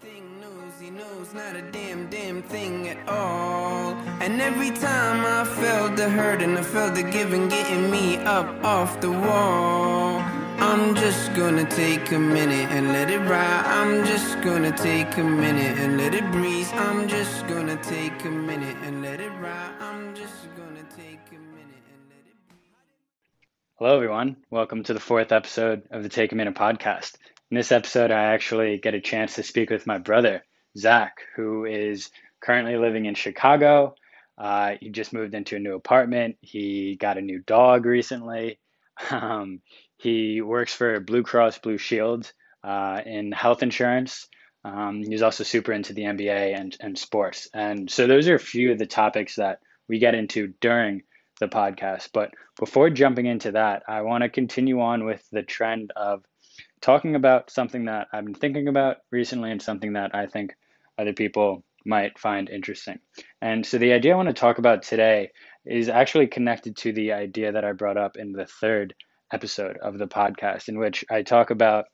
Everything knows he knows not a damn damn thing at all. And every time I felt the hurt and I felt the giving getting me up off the wall. I'm just gonna take a minute and let it ride. I'm just gonna take a minute and let it breeze. I'm just gonna take a minute and let it ride. I'm just gonna take a minute and let it Hello, everyone. Welcome to the fourth episode of the Take a Minute podcast. In this episode, I actually get a chance to speak with my brother, Zach, who is currently living in Chicago. Uh, he just moved into a new apartment. He got a new dog recently. Um, he works for Blue Cross Blue Shield uh, in health insurance. Um, he's also super into the NBA and, and sports. And so those are a few of the topics that we get into during the podcast. But before jumping into that, I want to continue on with the trend of talking about something that I've been thinking about recently and something that I think other people might find interesting. And so the idea I want to talk about today is actually connected to the idea that I brought up in the third episode of the podcast, in which I talk about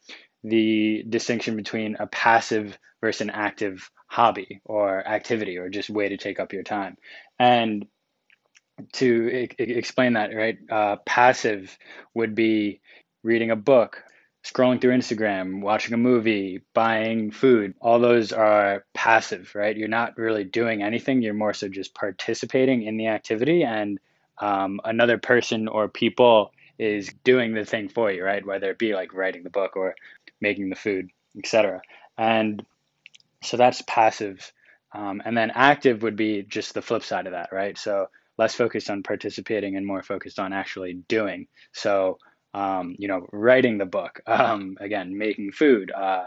the distinction between a passive versus an active hobby or activity or just way to take up your time. And to e- explain that, right, uh, passive would be reading a book, scrolling through Instagram, watching a movie, buying food. All those are passive, right? You're not really doing anything. You're more so just participating in the activity, and um, another person or people is doing the thing for you, right? Whether it be like writing the book or making the food, etc. And so that's passive. Um, and then active would be just the flip side of that, right? So less focused on participating and more focused on actually doing. So, um, you know, writing the book, um, again, making food, uh,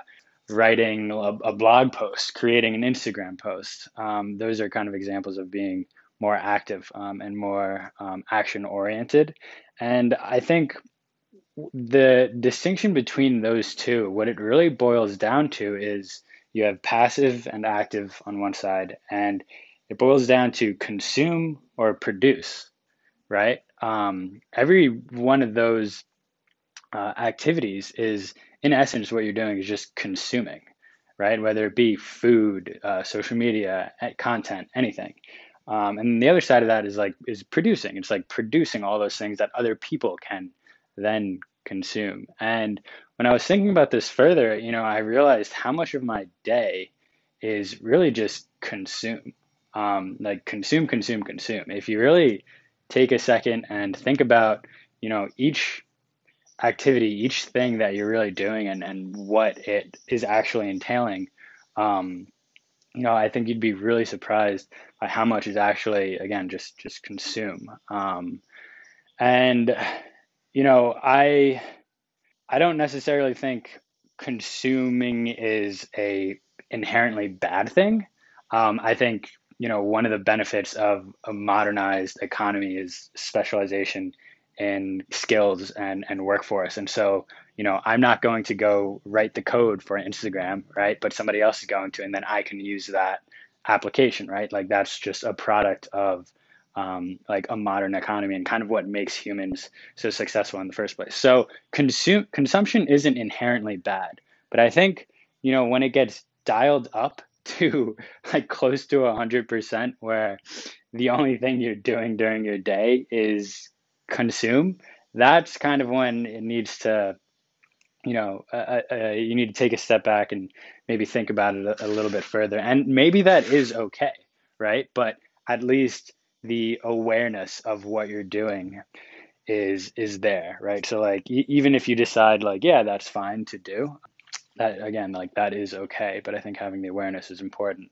writing a, a, blog post, creating an Instagram post. Um, those are kind of examples of being more active um, and more um, action oriented. And I think the distinction between those two, what it really boils down to is you have passive and active on one side, and it boils down to consume or produce, right? Um, every one of those uh, activities is, in essence, what you're doing is just consuming, right? Whether it be food, uh, social media, content, anything. Um, and the other side of that is like is producing. It's like producing all those things that other people can then consume. And when I was thinking about this further, you know, I realized how much of my day is really just consume um, like consume, consume, consume. If you really take a second and think about, you know, each activity, each thing that you're really doing and, and what it is actually entailing, um, you know, I think you'd be really surprised by how much is actually, again, just just consume. Um, and you know, I I don't necessarily think consuming is a inherently bad thing. Um, I think you know, one of the benefits of a modernized economy is specialization in skills and, and workforce. And so, you know, I'm not going to go write the code for Instagram, right? But somebody else is going to, and then I can use that application, right? Like that's just a product of um, like a modern economy and kind of what makes humans so successful in the first place. So consume consumption isn't inherently bad, but I think you know when it gets dialed up to like close to 100% where the only thing you're doing during your day is consume that's kind of when it needs to you know uh, uh, uh, you need to take a step back and maybe think about it a, a little bit further. And maybe that is okay right? But at least the awareness of what you're doing is is there right? So like e- even if you decide like yeah that's fine to do that again like that is okay but i think having the awareness is important.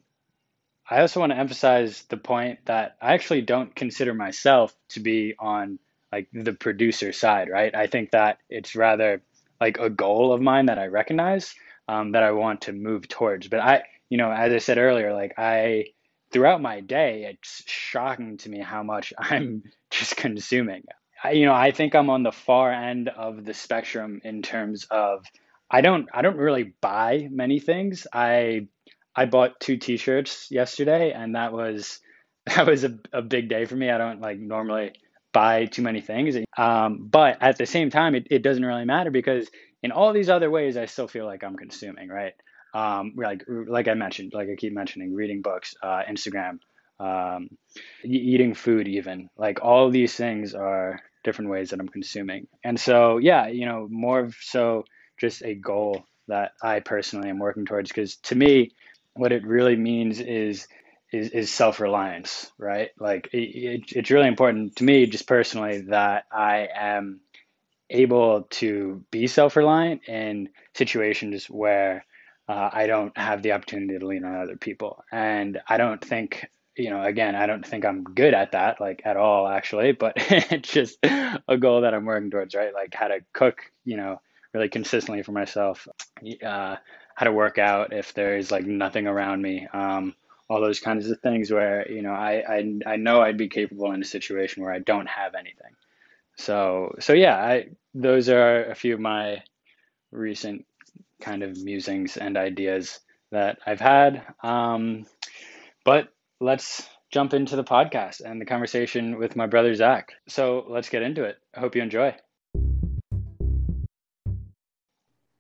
I also want to emphasize the point that i actually don't consider myself to be on like the producer side right i think that it's rather like a goal of mine that i recognize um, that i want to move towards but i you know as i said earlier like i throughout my day it's shocking to me how much i'm just consuming I, you know i think i'm on the far end of the spectrum in terms of I don't I don't really buy many things. I I bought two t-shirts yesterday and that was that was a, a big day for me. I don't like normally buy too many things. Um, but at the same time, it, it doesn't really matter because in all these other ways, I still feel like I'm consuming, right? um, like like I mentioned, like I keep mentioning, reading books, uh, Instagram, um, eating food, even like all these things are different ways that I'm consuming. And so, yeah, you know, more so just a goal that I personally am working towards. Because to me, what it really means is is, is self reliance, right? Like it, it, it's really important to me, just personally, that I am able to be self reliant in situations where uh, I don't have the opportunity to lean on other people. And I don't think you know, again, I don't think I'm good at that, like at all, actually, but it's just a goal that I'm working towards, right? Like how to cook, you know, really consistently for myself, uh, how to work out if there's like nothing around me, um, all those kinds of things where, you know, I, I, I know I'd be capable in a situation where I don't have anything. So, so yeah, I, those are a few of my recent kind of musings and ideas that I've had. Um, but let's jump into the podcast and the conversation with my brother Zach. So let's get into it. I hope you enjoy.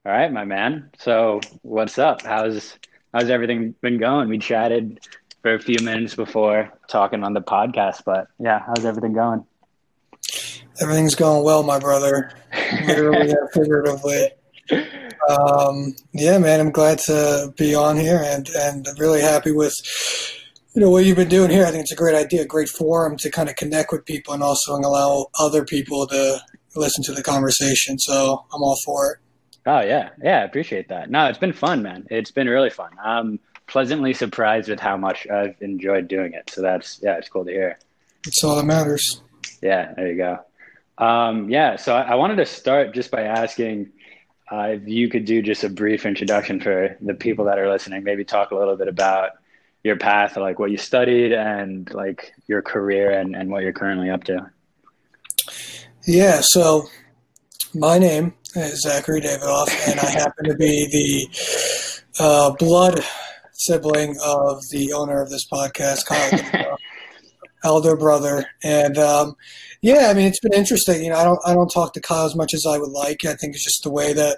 All right, my man. So what's up? How's how's everything been going? We chatted for a few minutes before talking on the podcast, but yeah, how's everything going? Everything's going well, my brother. Literally and figuratively. Um, yeah, man, I'm glad to be on here and and really happy with you know what you've been doing here. I think it's a great idea, a great forum to kind of connect with people and also allow other people to listen to the conversation. So I'm all for it. Oh yeah, yeah, I appreciate that. No, it's been fun, man. It's been really fun. I'm pleasantly surprised with how much I've enjoyed doing it. So that's yeah, it's cool to hear. It's all that matters. Yeah, there you go. Um, yeah, so I, I, wanted to start just by asking uh, if you could do just a brief introduction for the people that are listening. Maybe talk a little bit about your path, like what you studied and like your career and, and what you're currently up to. Yeah, so my name is Zachary Davidoff, and I happen to be the uh, blood sibling of the owner of this podcast, Kyle, elder brother. And um, yeah, I mean, it's been interesting. You know, I don't I don't talk to Kyle as much as I would like. I think it's just the way that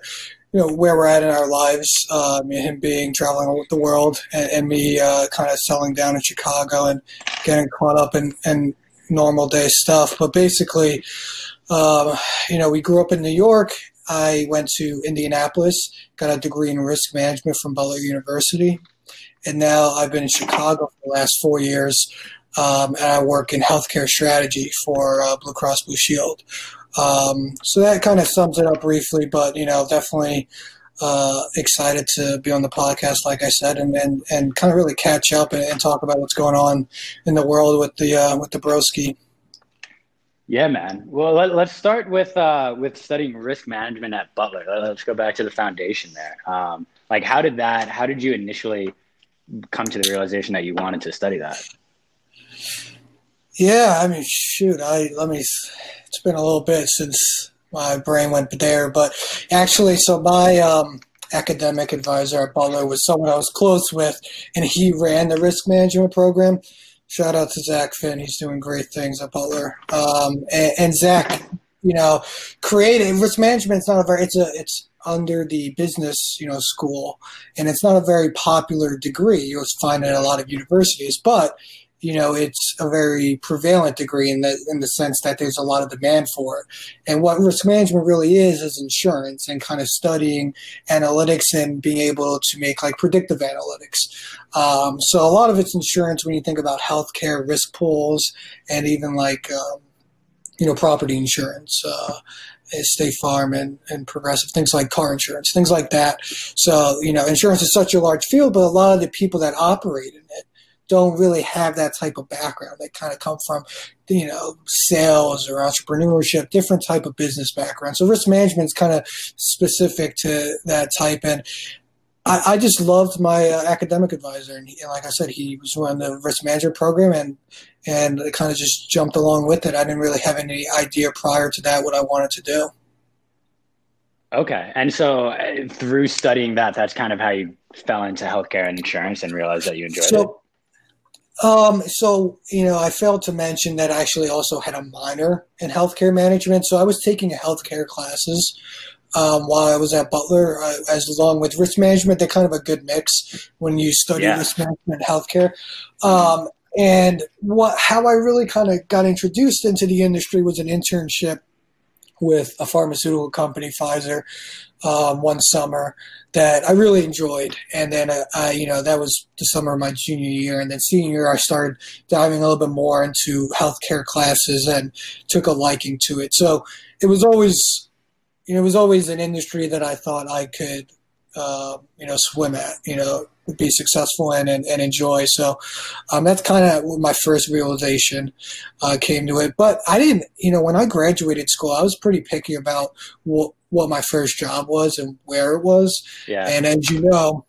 you know where we're at in our lives. Um, him being traveling the world, and, and me uh, kind of settling down in Chicago and getting caught up in, in normal day stuff. But basically, um, you know, we grew up in New York. I went to Indianapolis, got a degree in risk management from Butler University, and now I've been in Chicago for the last four years. Um, and I work in healthcare strategy for uh, Blue Cross Blue Shield. Um, so that kind of sums it up briefly, but you know, definitely uh, excited to be on the podcast, like I said, and and, and kind of really catch up and, and talk about what's going on in the world with the uh, with the broski. Yeah, man. Well, let, us start with uh, with studying risk management at Butler. Let's go back to the foundation there. Um, like, how did that? How did you initially come to the realization that you wanted to study that? Yeah, I mean, shoot, I let me. It's been a little bit since my brain went there, but actually, so my um, academic advisor at Butler was someone I was close with, and he ran the risk management program. Shout out to Zach Finn; he's doing great things at Butler. Um, and, and Zach, you know, creative risk management. It's not a very. It's a. It's under the business, you know, school, and it's not a very popular degree. You'll find it at a lot of universities, but you know, it's a very prevalent degree in the in the sense that there's a lot of demand for it. And what risk management really is is insurance and kind of studying analytics and being able to make like predictive analytics. Um, so a lot of it's insurance when you think about healthcare risk pools and even like um, you know property insurance. Uh, State Farm and, and Progressive, things like car insurance, things like that. So, you know, insurance is such a large field, but a lot of the people that operate in it don't really have that type of background. They kind of come from, you know, sales or entrepreneurship, different type of business background. So risk management is kind of specific to that type. And I, I just loved my uh, academic advisor. And, he, and, like I said, he was running the risk management program and, and kind of just jumped along with it. I didn't really have any idea prior to that what I wanted to do. Okay. And so uh, through studying that, that's kind of how you fell into healthcare and insurance and realized that you enjoyed so, it. Um, so, you know, I failed to mention that I actually also had a minor in healthcare management. So I was taking healthcare classes um, while I was at Butler, uh, as along with risk management. They're kind of a good mix when you study Yeah. risk management and healthcare. Um, and what how I really kind of got introduced into the industry was an internship with a pharmaceutical company, Pfizer, um, one summer that I really enjoyed. And then, uh, I, you know, that was the summer of my junior year. And then senior year, I started diving a little bit more into healthcare classes and took a liking to it. So it was always, you know, it was always an industry that I thought I could, uh, you know, swim at, you know, be successful in and, and enjoy. So um, that's kind of my first realization uh, came to it. But I didn't, you know, when I graduated school, I was pretty picky about what, what my first job was and where it was. Yeah. And as you know,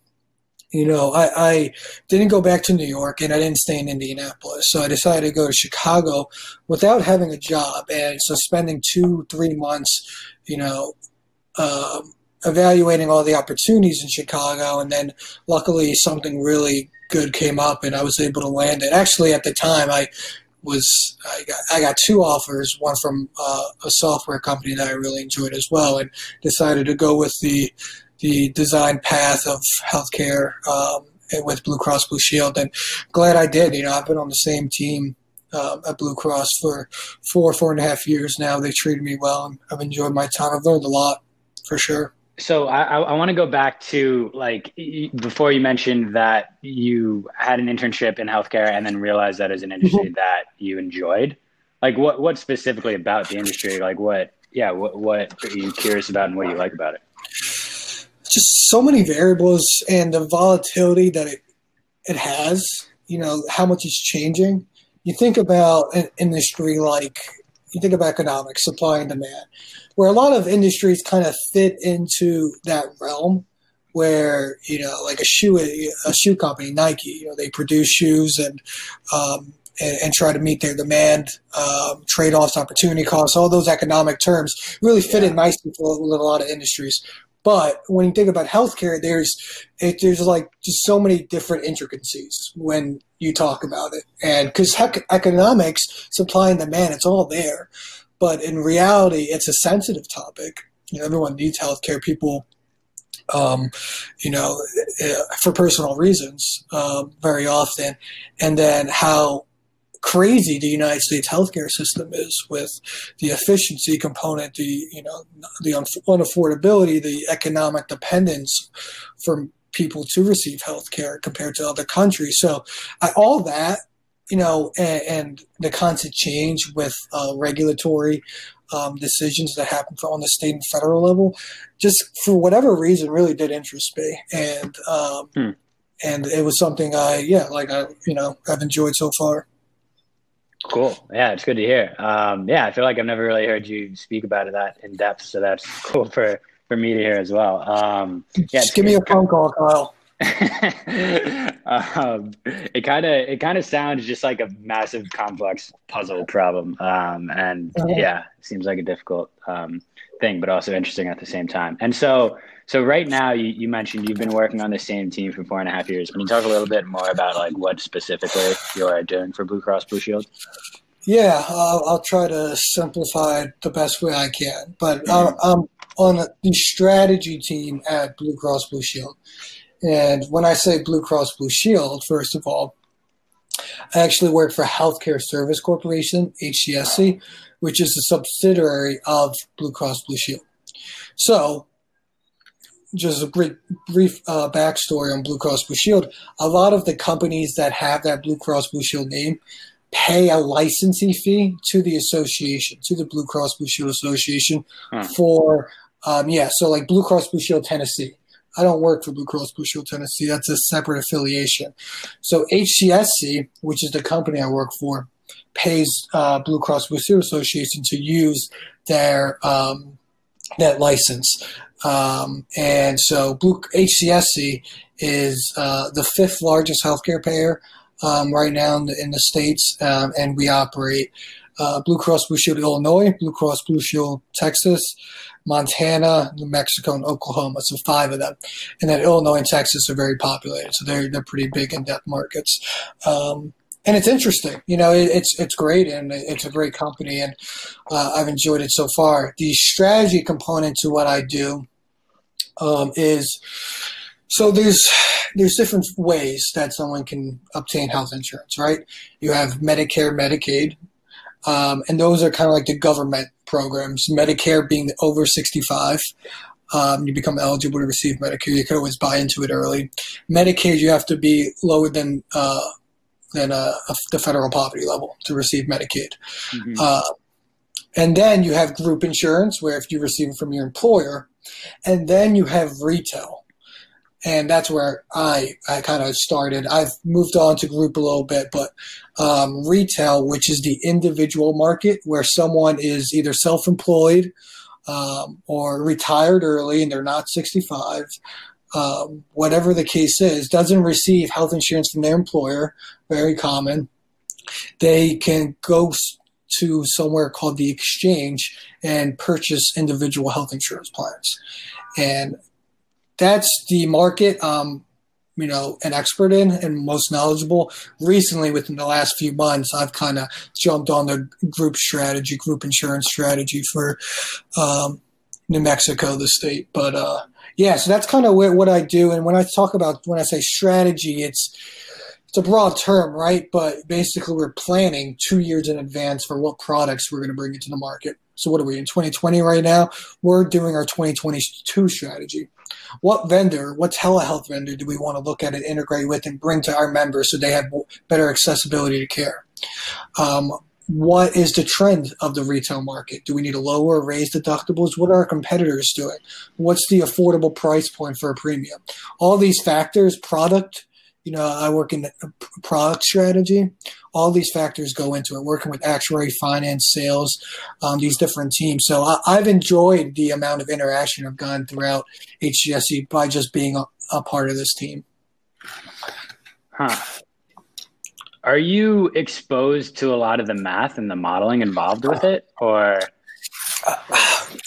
you know, I, I didn't go back to New York and I didn't stay in Indianapolis. So I decided to go to Chicago without having a job. And so spending two, three months, you know, um, evaluating all the opportunities in Chicago. And then luckily something really good came up and I was able to land it. Actually, at the time, I was I got, I got two offers, one from uh, a software company that I really enjoyed as well, and decided to go with the the design path of healthcare um, with Blue Cross Blue Shield. And glad I did. You know, I've been on the same team um, at Blue Cross for four four and a half years now. They treated me well, and I've enjoyed my time. I've learned a lot for sure. So I, I want to go back to like before you mentioned that you had an internship in healthcare and then realized that as an industry mm-hmm. that you enjoyed. Like what what specifically about the industry? Like what yeah what what are you curious about and what do you like about it? just so many variables and the volatility that it it has. You know how much it's changing. You think about an industry like you think about economics, supply and demand, where a lot of industries kind of fit into that realm. Where you know, like a shoe a shoe company, Nike, you know, they produce shoes and um, and, and try to meet their demand, um, trade offs, opportunity costs, all those economic terms really fit in nicely for with a lot of industries. But when you think about healthcare, there's it, there's like just so many different intricacies when you talk about it, and because economics, supply and demand, it's all there, but in reality, it's a sensitive topic. You know, everyone needs healthcare. People, um, you know, uh, for personal reasons, um, very often, and then how crazy the United States healthcare system is with the efficiency component, the you know the unaffordability, the economic dependence for people to receive healthcare compared to other countries. So I, all that you know, and, and the constant change with uh, regulatory um, decisions that happen on the state and federal level, just for whatever reason, really did interest me, and um, Hmm. and it was something I yeah like I you know I've enjoyed so far. Cool. Yeah, it's good to hear. Um, yeah, I feel like I've never really heard you speak about it that in depth, so that's cool for for me to hear as well. Um, yeah, Just give me a phone call, Kyle. Um, it kind of it kind of sounds just like a massive complex puzzle problem um, and yeah it seems like a difficult um, thing but also interesting at the same time and so so right now you, you mentioned you've been working on the same team for four and a half years can you talk a little bit more about like what specifically you're doing for blue cross blue shield Yeah, I'll, I'll try to simplify it the best way I can. But uh, I'm on the strategy team at Blue Cross Blue Shield. And when I say Blue Cross Blue Shield, first of all, I actually work for Healthcare Service Corporation, HCSC, which is a subsidiary of Blue Cross Blue Shield. So, just a brief, brief uh, backstory on Blue Cross Blue Shield. A lot of the companies that have that Blue Cross Blue Shield name pay a licensing fee to the association, to the Blue Cross Blue Shield Association Hmm. for, um, yeah, so like Blue Cross Blue Shield Tennessee. I don't work for Blue Cross Blue Shield Tennessee. That's a separate affiliation. So HCSC, which is the company I work for, pays uh, Blue Cross Blue Shield Association to use their um, that license. Um, and so Blue HCSC is uh, the fifth largest healthcare payer um, right now in the, in the states, um, and we operate uh, Blue Cross Blue Shield Illinois, Blue Cross Blue Shield Texas, Montana, New Mexico, and Oklahoma. So five of them, and then Illinois and Texas are very populated, so they're they're pretty big in depth markets. Um, and it's interesting. You know, it, it's it's great, and it's a great company, and uh, I've enjoyed it so far. The strategy component to what I do um, is so there's there's different ways that someone can obtain health insurance, right? You have Medicare, Medicaid, um, and those are kind of like the government programs. Medicare being over 65, um, you become eligible to receive Medicare. You could always buy into it early. Medicaid, you have to be lower than uh, than uh, the federal poverty level to receive Medicaid. Mm-hmm. Uh, and then you have group insurance, where if you receive it from your employer, and then you have retail. And that's where I, I kind of started. I've moved on to group a little bit, but um, retail, which is the individual market where someone is either self employed um, or retired early and they're not 65, um, whatever the case is, doesn't receive health insurance from their employer, very common, they can go to somewhere called the exchange and purchase individual health insurance plans. And that's the market um, you know, an expert in and most knowledgeable. Recently, within the last few months, I've kind of jumped on the group strategy, group insurance strategy for um, New Mexico, the state. But uh, yeah, so that's kind of what I do. And when I talk about when I say strategy, it's it's a broad term, right? But basically, we're planning two years in advance for what products we're going to bring into the market. So what are we in 2020 right now? We're doing our 2022 strategy. What vendor, what telehealth vendor do we want to look at and integrate with and bring to our members so they have better accessibility to care? Um, what is the trend of the retail market? Do we need to lower or raise deductibles? What are our competitors doing? What's the affordable price point for a premium? All these factors, product, you know, I work in product strategy. All these factors go into it. Working with actuary, finance, sales, um, these different teams. So I, have enjoyed the amount of interaction I've gotten throughout HCSC by just being a, a part of this team. Huh. Are you exposed to a lot of the math and the modeling involved with it, or?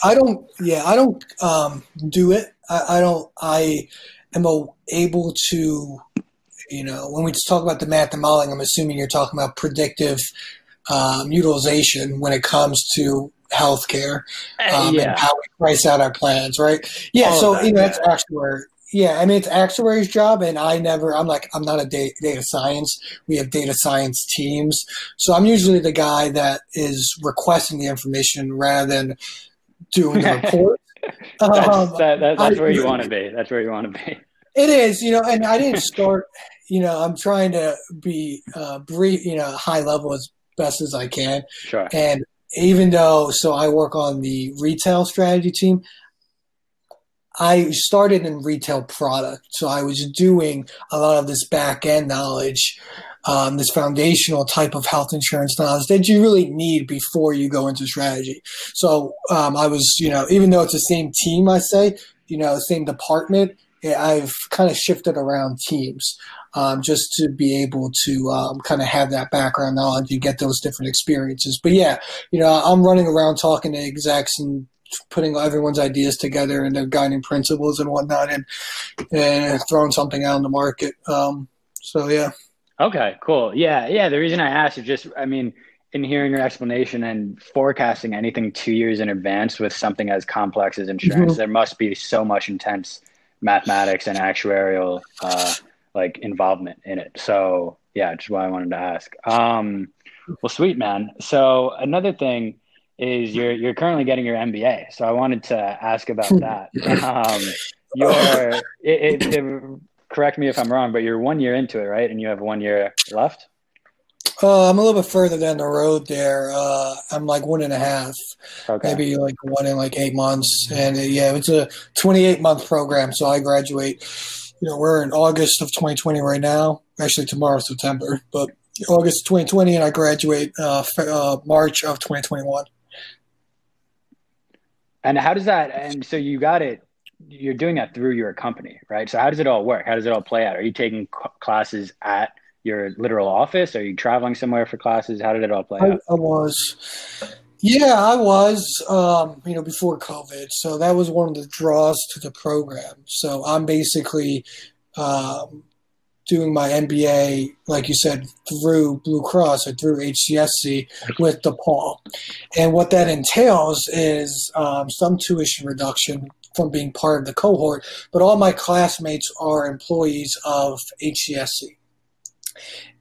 I don't. Yeah, I don't um, do it. I, I don't. I am able to. You know, when we talk about the math and modeling, I'm assuming you're talking about predictive um, utilization when it comes to healthcare uh, um, yeah. and how we price out our plans, right? Yeah, All so that, you know yeah. that's actually where yeah, I mean it's actuary's job, and I never. I'm like I'm not a data, data science. We have data science teams, so I'm usually the guy that is requesting the information rather than doing the report. that's, um, that, that, that's I, where you want to be. That's where you want to be. It is, you know, and I didn't start. You know, I'm trying to be uh, brief, you know, high level as best as I can. Sure. And even though, so I work on the retail strategy team. I started in retail product, so I was doing a lot of this back end knowledge, um, this foundational type of health insurance knowledge that you really need before you go into strategy. So um, I was, you know, even though it's the same team, I say, you know, same department, I've kind of shifted around teams um, just to be able to um, kind of have that background knowledge and get those different experiences. But yeah, you know, I'm running around talking to execs and putting everyone's ideas together and their guiding principles and whatnot, and and throwing something out in the market. Um, so yeah. Okay, cool. Yeah, yeah. The reason I asked is just, I mean, in hearing your explanation and forecasting anything two years in advance with something as complex as insurance, mm-hmm. there must be so much intense mathematics and actuarial uh, like involvement in it. So yeah, just why I wanted to ask. Um, well, sweet man. So another thing is you're you're currently getting your MBA. So I wanted to ask about that. Um, you're it, it, it, correct me if I'm wrong, but you're one year into it, right? And you have one year left. Uh, I'm a little bit further down the road there. Uh, I'm like one and a half, okay. maybe like one in like eight months. And uh, yeah, it's a 28 month program. So I graduate. You know, we're in August of 2020 right now. Actually, tomorrow, September, but August 2020, and I graduate uh, uh, March of 2021. And how does that? And so you got it. You're doing that through your company, right? So how does it all work? How does it all play out? Are you taking classes at your literal office? Are you traveling somewhere for classes? How did it all play I, out? I was. Yeah, I was, um, you know, before COVID. So that was one of the draws to the program. So I'm basically um, doing my MBA, like you said, through Blue Cross or through HCSC with DePaul. And what that entails is um, some tuition reduction from being part of the cohort, but all my classmates are employees of HCSC.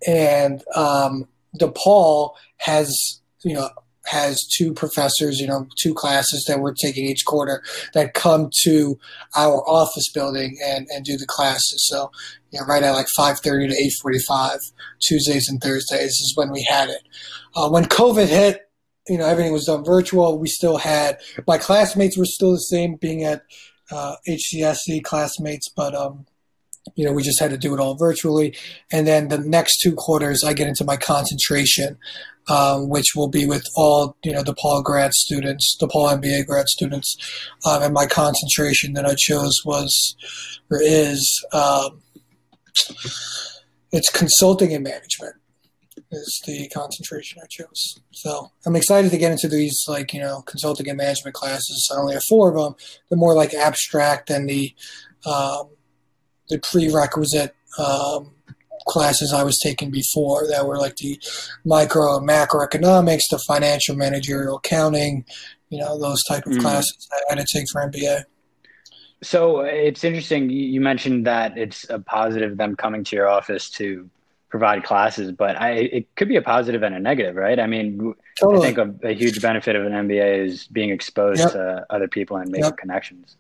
And um, DePaul has, you know, has two professors, you know, two classes that we're taking each quarter that come to our office building and, and do the classes. So, you know, right at like 5.30 to 8.45, Tuesdays and Thursdays is when we had it. Uh, when COVID hit, you know, everything was done virtual. We still had, my classmates were still the same being at uh, HCSC classmates, but, um, you know, we just had to do it all virtually. And then the next two quarters, I get into my concentration, um, which will be with all, you know, DePaul grad students, DePaul MBA grad students. Um, and my concentration that I chose was, or is, um, it's consulting and management is the concentration I chose. So I'm excited to get into these like you know consulting and management classes. I only have four of them. They're more like abstract than the um, the prerequisite um, classes I was taking before that were like the micro and macroeconomics, the financial managerial accounting, you know those type of mm. classes I had to take for MBA. So it's interesting. You mentioned that it's a positive them coming to your office to provide classes, but I, it could be a positive and a negative, right? I mean, totally. I think a, a, huge benefit of an MBA is being exposed yep. to other people and making yep. connections.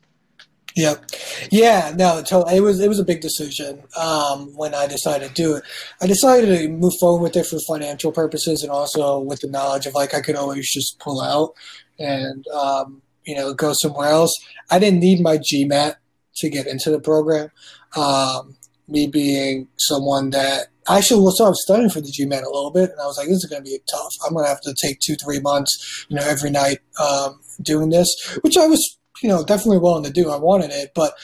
Yep. Yeah. No. It was it was a big decision um, when I decided to do it. I decided to move forward with it for financial purposes and also with the knowledge of like I could always just pull out and um, you know go somewhere else. I didn't need my GMAT to get into the program. Um, me being someone that actually well, so I was studying for the GMAT a little bit, and I was like, this is going to be tough. I'm going to have to take two, three months, you know, every night um, doing this, which I was, you know, definitely willing to do. I wanted it, but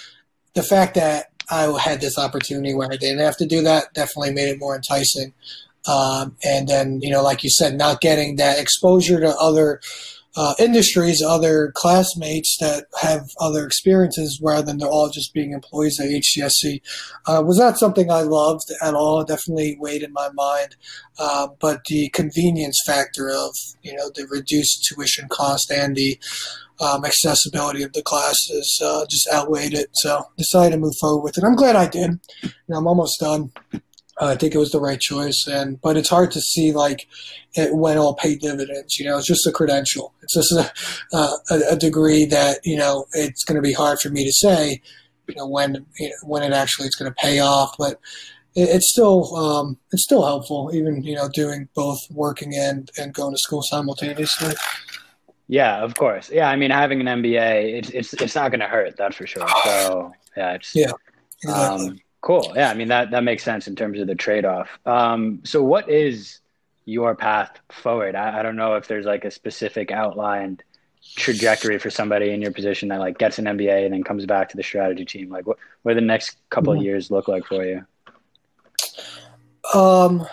the fact that I had this opportunity where I didn't have to do that definitely made it more enticing. Um, and then, you know, like you said, not getting that exposure to other uh, industries, other classmates that have other experiences rather than they're all just being employees at HCSC uh, was not something I loved at all. Definitely weighed in my mind, uh, but the convenience factor of you know the reduced tuition cost and the um, accessibility of the classes uh, just outweighed it. So decided to move forward with it. I'm glad I did. You know, I'm almost done. Uh, I think it was the right choice, and but it's hard to see like it when all paid dividends. You know, it's just a credential. It's just a, uh, a, a degree that you know it's going to be hard for me to say, you know, when you know, when it actually is going to pay off. But it, it's still um, it's still helpful, even you know, doing both working and and going to school simultaneously. Yeah, of course. Yeah, I mean, having an MBA, it's it's it's not going to hurt. That's for sure. So yeah, it's yeah. Exactly. Um, Cool. Yeah, I mean that that makes sense in terms of the trade off. Um, so, what is your path forward? I, I, don't know if there's like a specific outlined trajectory for somebody in your position that like gets an MBA and then comes back to the strategy team. Like, what what do the next couple mm-hmm. of years look like for you? Um,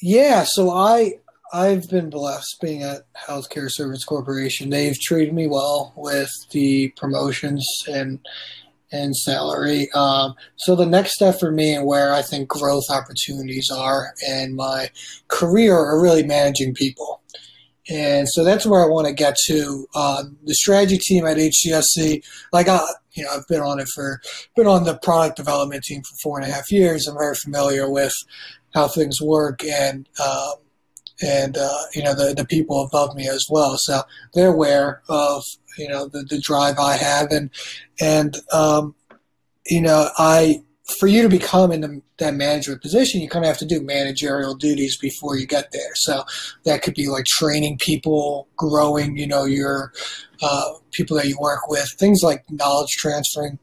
yeah. So I I've been blessed being at Healthcare Service Corporation. They've treated me well with the promotions and and salary. Um, so the next step for me and where I think growth opportunities are in my career are really managing people. And so that's where I want to get to. Uh, the strategy team at HCSC, like I, you know, I've been on it for, been on the product development team for four and a half years. I'm very familiar with how things work and, um, and uh, you know the the people above me as well. So they're aware of you know the, the drive I have, and and um, you know I for you to become in the, that management position, you kind of have to do managerial duties before you get there. So that could be like training people, growing, you know, your uh, people that you work with, things like knowledge transferring,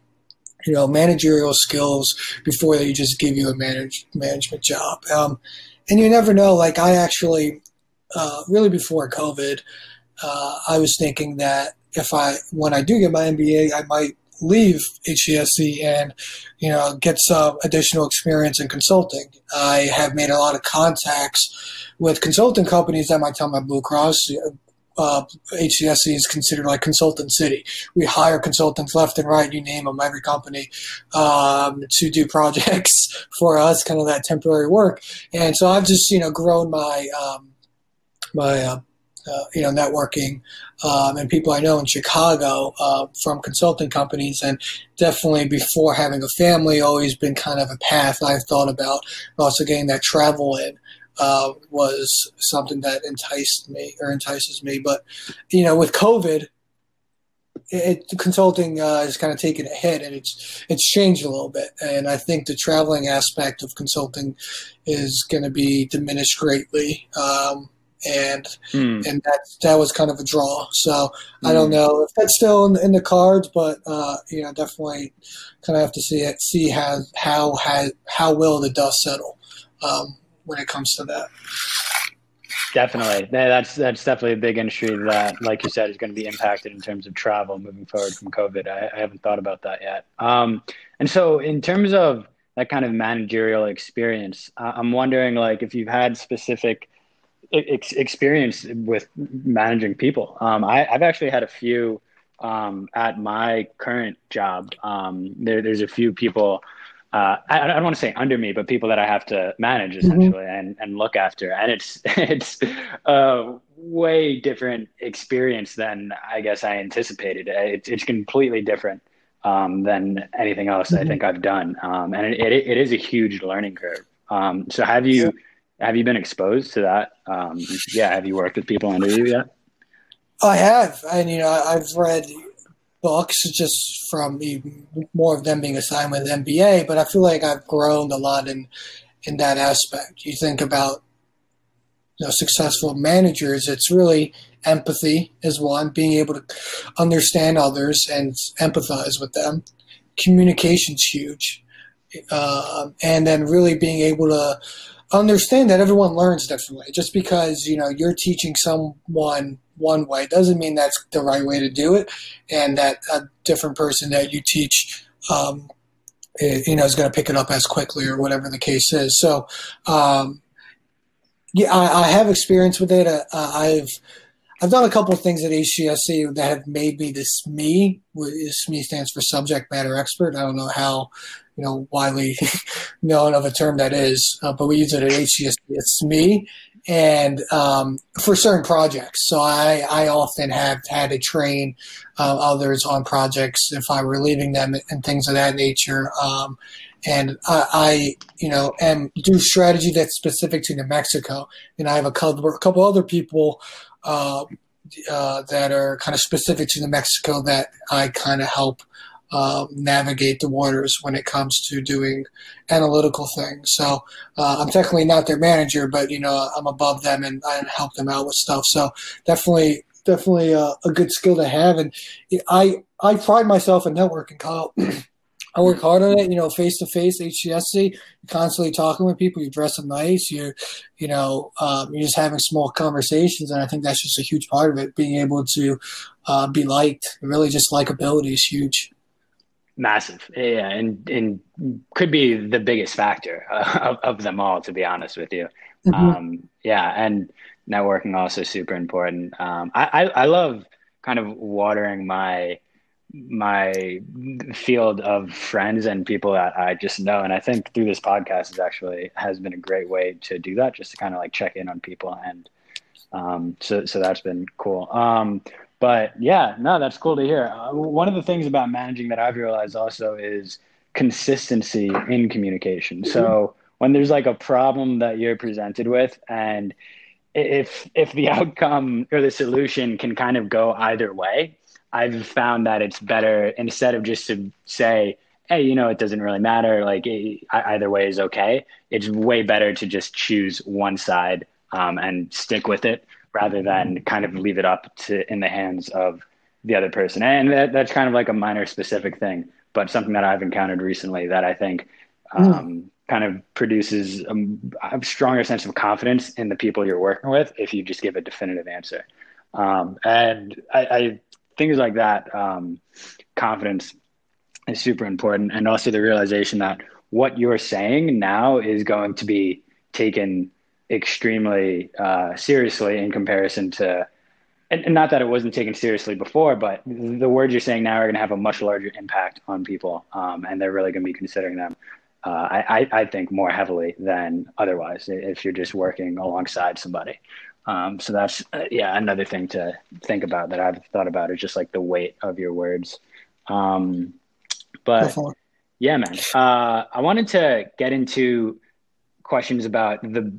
you know, managerial skills before they just give you a manage, management job. Um, and you never know. Like I actually, uh, really before COVID, uh, I was thinking that if I when I do get my MBA, I might leave HCSC and you know get some additional experience in consulting. I have made a lot of contacts with consulting companies that might tell my Blue Cross uh, is considered like consultant city. We hire consultants left and right, you name them, every company, um, to do projects for us, kind of that temporary work. And so I've just, you know, grown my, um, my, uh, uh, you know, networking um, and people I know in Chicago uh, from consulting companies, and definitely before having a family, always been kind of a path I've thought about. Also, getting that travel in uh, was something that enticed me or entices me. But you know, with COVID, it, consulting uh, has kind of taken a hit, and it's it's changed a little bit. And I think the traveling aspect of consulting is going to be diminished greatly. Um, and mm. and that that was kind of a draw. So mm. I don't hmm. know if that's still in, in the cards, but uh, you know, definitely kind of have to see it, see how how how, how will the dust settle um, when it comes to that. Definitely, that's that's definitely a big industry that, like you said, is going to be impacted in terms of travel moving forward from COVID. I, I haven't thought about that yet. Um, and so, in terms of that kind of managerial experience, I'm wondering, like, if you've had specific ex- experience with managing people. Um, I, have actually had a few um, at my current job. Um, there, there's a few people. Uh, I, I, don't want to say under me, but people that I have to manage mm-hmm. essentially mm-hmm. and, and look after, and it's it's a way different experience than I guess I anticipated. It's it's completely different um, than anything else mm-hmm. I think I've done, um, and it, it, it is a huge learning curve. Um, so have you have you been exposed to that? Um, yeah, have you worked with people under you yet? I have, and you know, I've read books just from more of them being assigned with MBA, but I feel like I've grown a lot in in that aspect. You think about you know successful managers; it's really empathy is one, being able to understand others and empathize with them. Communication's huge, uh, and then really being able to understand that everyone learns differently. Just because you know you're teaching someone one way doesn't mean that's the right way to do it, and that a different person that you teach. Um, you know, is going to pick it up as quickly or whatever the case is. So, um, yeah, I, I, have experience with it. Uh, I've I've done a couple of things at HCSC that have made me this SME. SME stands for subject matter expert. I don't know how you know, widely known of a term that is, uh, but we use it at HCSC. It's me, and um, for certain projects. So I, I often have had to train uh, others on projects if I were leaving them and things of that nature. Um, and I, I, you know, am do strategy that's specific to New Mexico, and I have a couple, a couple other people. Uh, uh, that are kind of specific to New Mexico that I kind of help um, navigate the waters when it comes to doing analytical things. So uh, I'm technically not their manager, but you know I'm above them and I help them out with stuff. So definitely, definitely a, a good skill to have. And I I pride myself in networking, Kyle. I work hard on it, you know, face to face, HCSC, constantly talking with people. You dress them nice. You're, you know, um, you're just having small conversations, and I think that's just a huge part of it. Being able to uh, be liked, really, just likability is huge. Massive, yeah, and and could be the biggest factor of, of them all, to be honest with you. Mm-hmm. Um, yeah, and networking also super important. Um, I, I, I love kind of watering my my field of friends and people that I just know, and I think through this podcast is actually has been a great way to do that, just to kind of like check in on people, and um, so so that's been cool. Um, but yeah, no, that's cool to hear. Uh, one of the things about managing that I've realized also is consistency in communication. Mm-hmm. So when there's like a problem that you're presented with and if if the outcome or the solution can kind of go either way, I've found that it's better instead of just to say, "Hey, you know, it doesn't really matter. Like either way is okay." It's way better to just choose one side um, and stick with it rather than kind of leave it up to in the hands of the other person. And that, that's kind of like a minor specific thing, but something that I've encountered recently that I think hmm. um, mm. kind of produces a, a, stronger sense of confidence in the people you're working with if you just give a definitive answer. Um, and I, I, things like that, um, confidence is super important. And also the realization that what you're saying now is going to be taken extremely uh, seriously in comparison to and, and not that it wasn't taken seriously before, but the words you're saying now are going to have a much larger impact on people, um, and they're really going to be considering them. Uh, I, I think more heavily than otherwise if you're just working alongside somebody. Um, so that's uh, yeah another thing to think about that I've thought about is just like the weight of your words. Um, but yeah, man, uh, I wanted to get into questions about the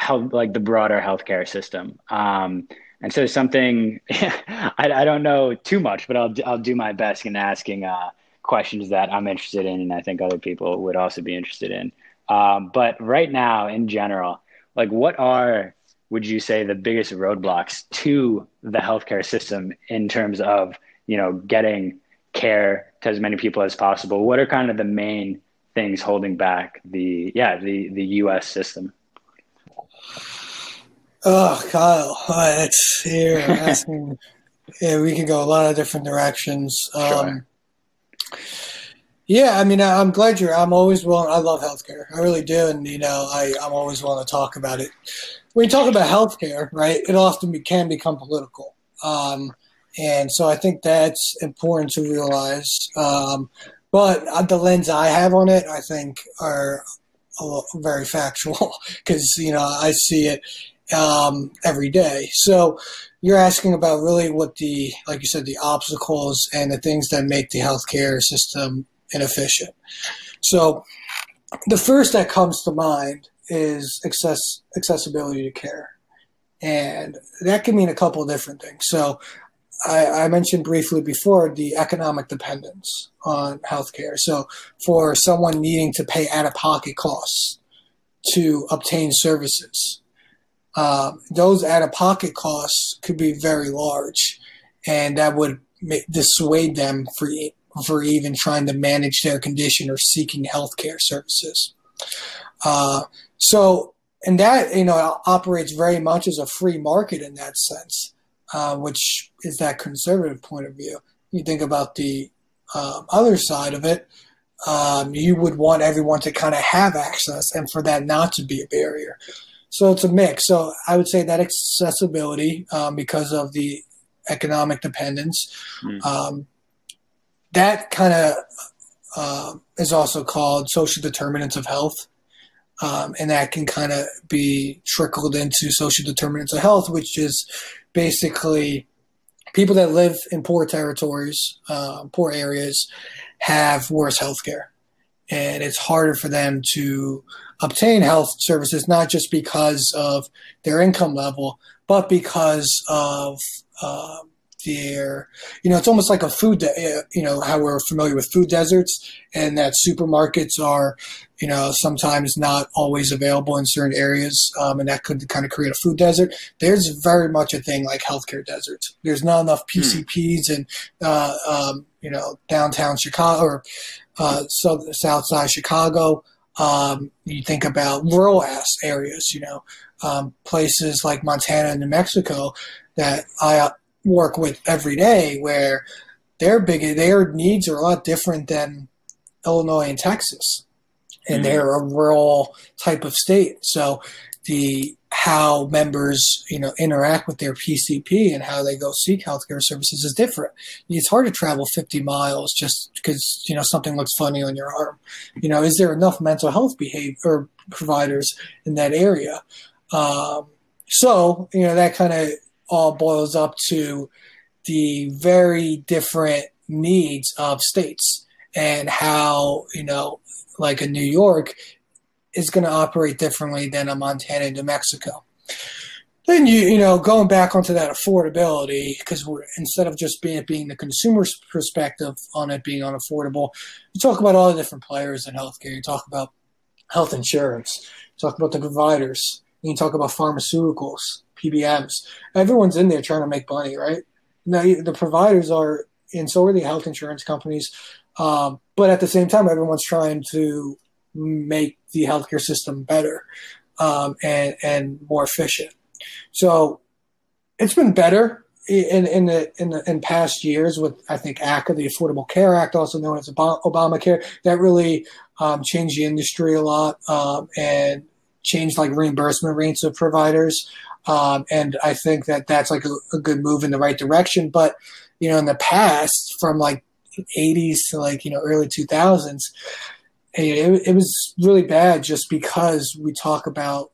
health, like the broader healthcare system. Um, and so something I, I, don't know too much, but I'll I'll do my best in asking uh, questions that I'm interested in, and I think other people would also be interested in. Um, but right now, in general, like what are would you say the biggest roadblocks to the healthcare system in terms of you know getting care to as many people as possible? What are kind of the main things holding back the yeah the the U.S. system? Oh, Kyle, uh, it's here asking. yeah, we can go a lot of different directions. Um, Yeah, I mean, I'm glad you're. I'm always willing. I love healthcare. I really do, and you know, I, I'm always willing to talk about it. When you talk about healthcare, right, it often be, can become political, um, and so I think that's important to realize. Um, but uh, the lens I have on it, I think, are very factual because you know I see it um, every day. So you're asking about really what the, like you said, the obstacles and the things that make the healthcare system inefficient. So the first that comes to mind is access accessibility to care, and that can mean a couple of different things. So I, I, mentioned briefly before the economic dependence on healthcare. So for someone needing to pay out of pocket costs to obtain services, um, those out of pocket costs could be very large, and that would dissuade them for, for even trying to manage their condition or seeking healthcare services. Uh, so, and that, you know, operates very much as a free market in that sense, uh, which is that conservative point of view. You think about the um, other side of it, um, you would want everyone to kind of have access and for that not to be a barrier. So it's a mix. So I would say that accessibility, um, because of the economic dependence, mm. um, that kind of uh, is also called social determinants of health. Um, and that can kind of be trickled into social determinants of health, which is basically people that live in poor territories, uh, poor areas, have worse health care. And it's harder for them to obtain health services, not just because of their income level, but because of uh, their, you know, it's almost like a food, de- you know, how we're familiar with food deserts and that supermarkets are, you know, sometimes not always available in certain areas. Um, and that could kind of create a food desert. There's very much a thing like healthcare deserts. There's not enough PCPs hmm. in, uh, um, you know, downtown Chicago or uh, south, south side Chicago. Um, you think about rural ass areas, you know, um, places like Montana and New Mexico that I work with every day, where their big their needs are a lot different than Illinois and Texas, and mm-hmm. they're a rural type of state. So the how members you know interact with their PCP and how they go seek healthcare services is different. It's hard to travel 50 miles just because you know something looks funny on your arm. You know, is there enough mental health behavior providers in that area? Um, so you know that kind of all boils up to the very different needs of states and how you know like in New York is going to operate differently than a Montana New Mexico. Then you you know going back onto that affordability because we're instead of just being being the consumer's perspective on it being unaffordable, you talk about all the different players in healthcare. You talk about health insurance. You talk about the providers. You talk about pharmaceuticals, PBMs. Everyone's in there trying to make money, right? Now the providers are, and so are the health insurance companies. Um, but at the same time, everyone's trying to make the healthcare system better um, and and more efficient. So it's been better in in the in the in past years with I think ACA, the Affordable Care Act, also known as Obamacare, that really um, changed the industry a lot um, and changed like reimbursement rates of providers. Um, and I think that that's like a, a, good move in the right direction. But, you know, in the past, from like 80s to like, you know, early 2000s, it, it was really bad just because we talk about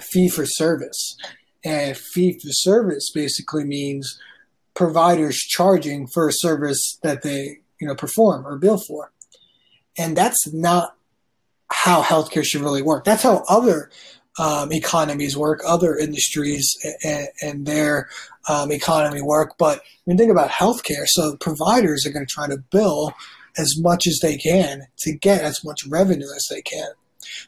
fee for service. And fee for service basically means providers charging for a service that they, you know, perform or bill for. And that's not how healthcare should really work. That's how other um, economies work, other industries and, and their um, economy work. But when you think about healthcare, so providers are going to try to bill as much as they can to get as much revenue as they can.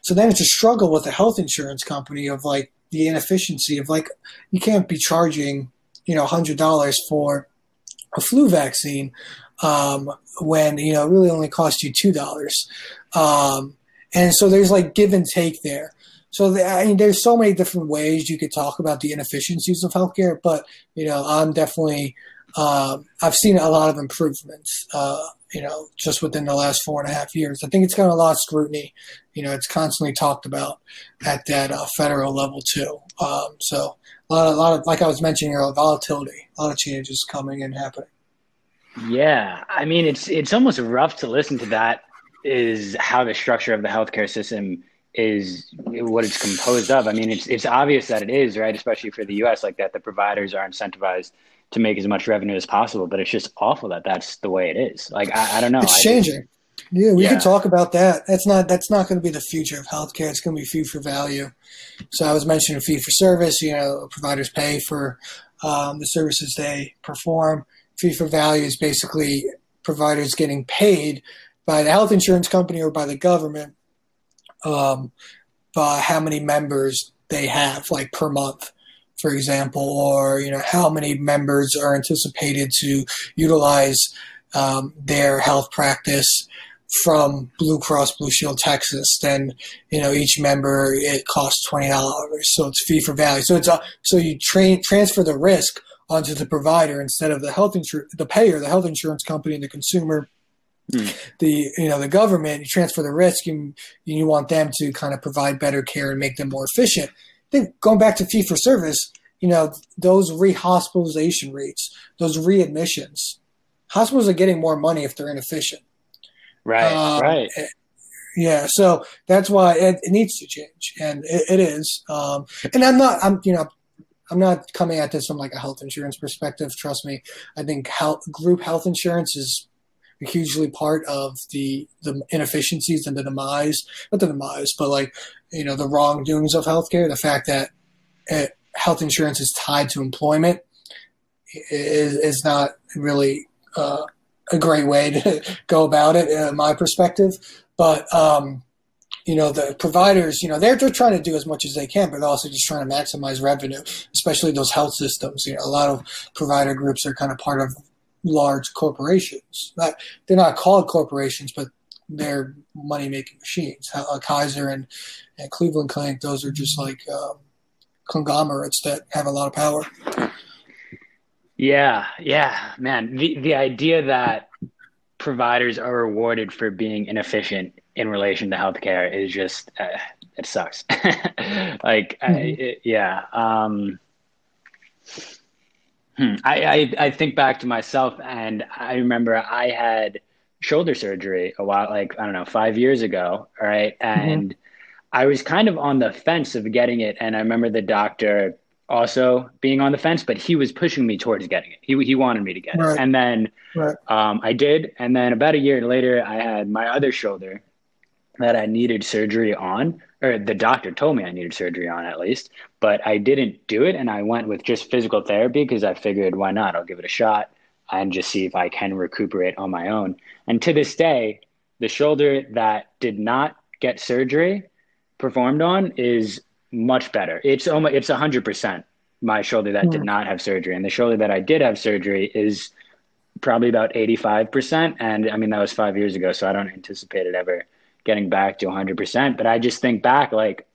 So then it's a struggle with a health insurance company of like the inefficiency of like you can't be charging you know hundred dollars for a flu vaccine um, when you know it really only costs you two dollars. Um, and so there's like give and take there. So the, I mean, there's so many different ways you could talk about the inefficiencies of healthcare, but you know, I'm definitely um, I've seen a lot of improvements. Uh, you know, just within the last four and a half years, I think it's gotten a lot of scrutiny. You know, it's constantly talked about at that uh, federal level too. Um, so a lot, of, a lot of, like I was mentioning earlier, volatility, a lot of changes coming and happening. Yeah, I mean, it's it's almost rough to listen to that. Is how the structure of the healthcare system is what it's composed of. I mean, it's it's obvious that it is right, especially for the U.S. like that. The providers are incentivized to make as much revenue as possible, but it's just awful that that's the way it is. Like I, I don't know. It's changing. Just, yeah, we yeah. could talk about that. That's not that's not going to be the future of healthcare. It's going to be fee for value. So I was mentioning fee for service. You know, providers pay for um, the services they perform. Fee for value is basically providers getting paid by the health insurance company or by the government um, by how many members they have, like per month, for example, or you know how many members are anticipated to utilize um, their health practice from Blue Cross Blue Shield Texas, then you know each member it costs twenty dollars, so it's fee for value. So it's a, so you train transfer the risk onto the provider instead of the health insurance the payer, the health insurance company, and the consumer. Mm. The you know the government you transfer the risk and you, you want them to kind of provide better care and make them more efficient. I think going back to fee for service, you know those rehospitalization rates, those readmissions, hospitals are getting more money if they're inefficient. Right, um, right. Eh, yeah, so that's why it, it needs to change, and it, it is. Um, and I'm not, I'm you know, I'm not coming at this from like a health insurance perspective. Trust me, I think health, group health insurance is hugely part of the the inefficiencies and the demise, not the demise, but like you know the wrongdoings of healthcare. The fact that it, health insurance is tied to employment is, is not really uh, a great way to go about it, in my perspective. But um, you know, the providers, you know, they're just trying to do as much as they can, but also just trying to maximize revenue, especially those health systems. You know, a lot of provider groups are kind of part of large corporations. Not, they're not called corporations, but they're money making machines. Uh, Kaiser and, and Cleveland Clinic, those are just like um, conglomerates that have a lot of power. Yeah, yeah, man. The the idea that providers are rewarded for being inefficient in relation to healthcare is just uh, it sucks. like, mm-hmm. I, it, yeah. Um, hmm. I, I I think back to myself, and I remember I had shoulder surgery a while, like I don't know, five years ago. All right, mm-hmm. and mm-hmm. I was kind of on the fence of getting it, and I remember the doctor also being on the fence, but he was pushing me towards getting it. He he wanted me to get right. it, and then right. um, I did. And then about a year later, I had my other shoulder that I needed surgery on, or the doctor told me I needed surgery on at least, but I didn't do it, and I went with just physical therapy because I figured why not? I'll give it a shot and just see if I can recuperate on my own. And to this day, the shoulder that did not get surgery performed on is much better. It's almost it's hundred percent my shoulder that did hmm. not have surgery, and the shoulder that I did have surgery is probably about eighty five percent. And I mean that was five years ago, so I don't anticipate it ever getting back to hundred percent. But I just think back, like,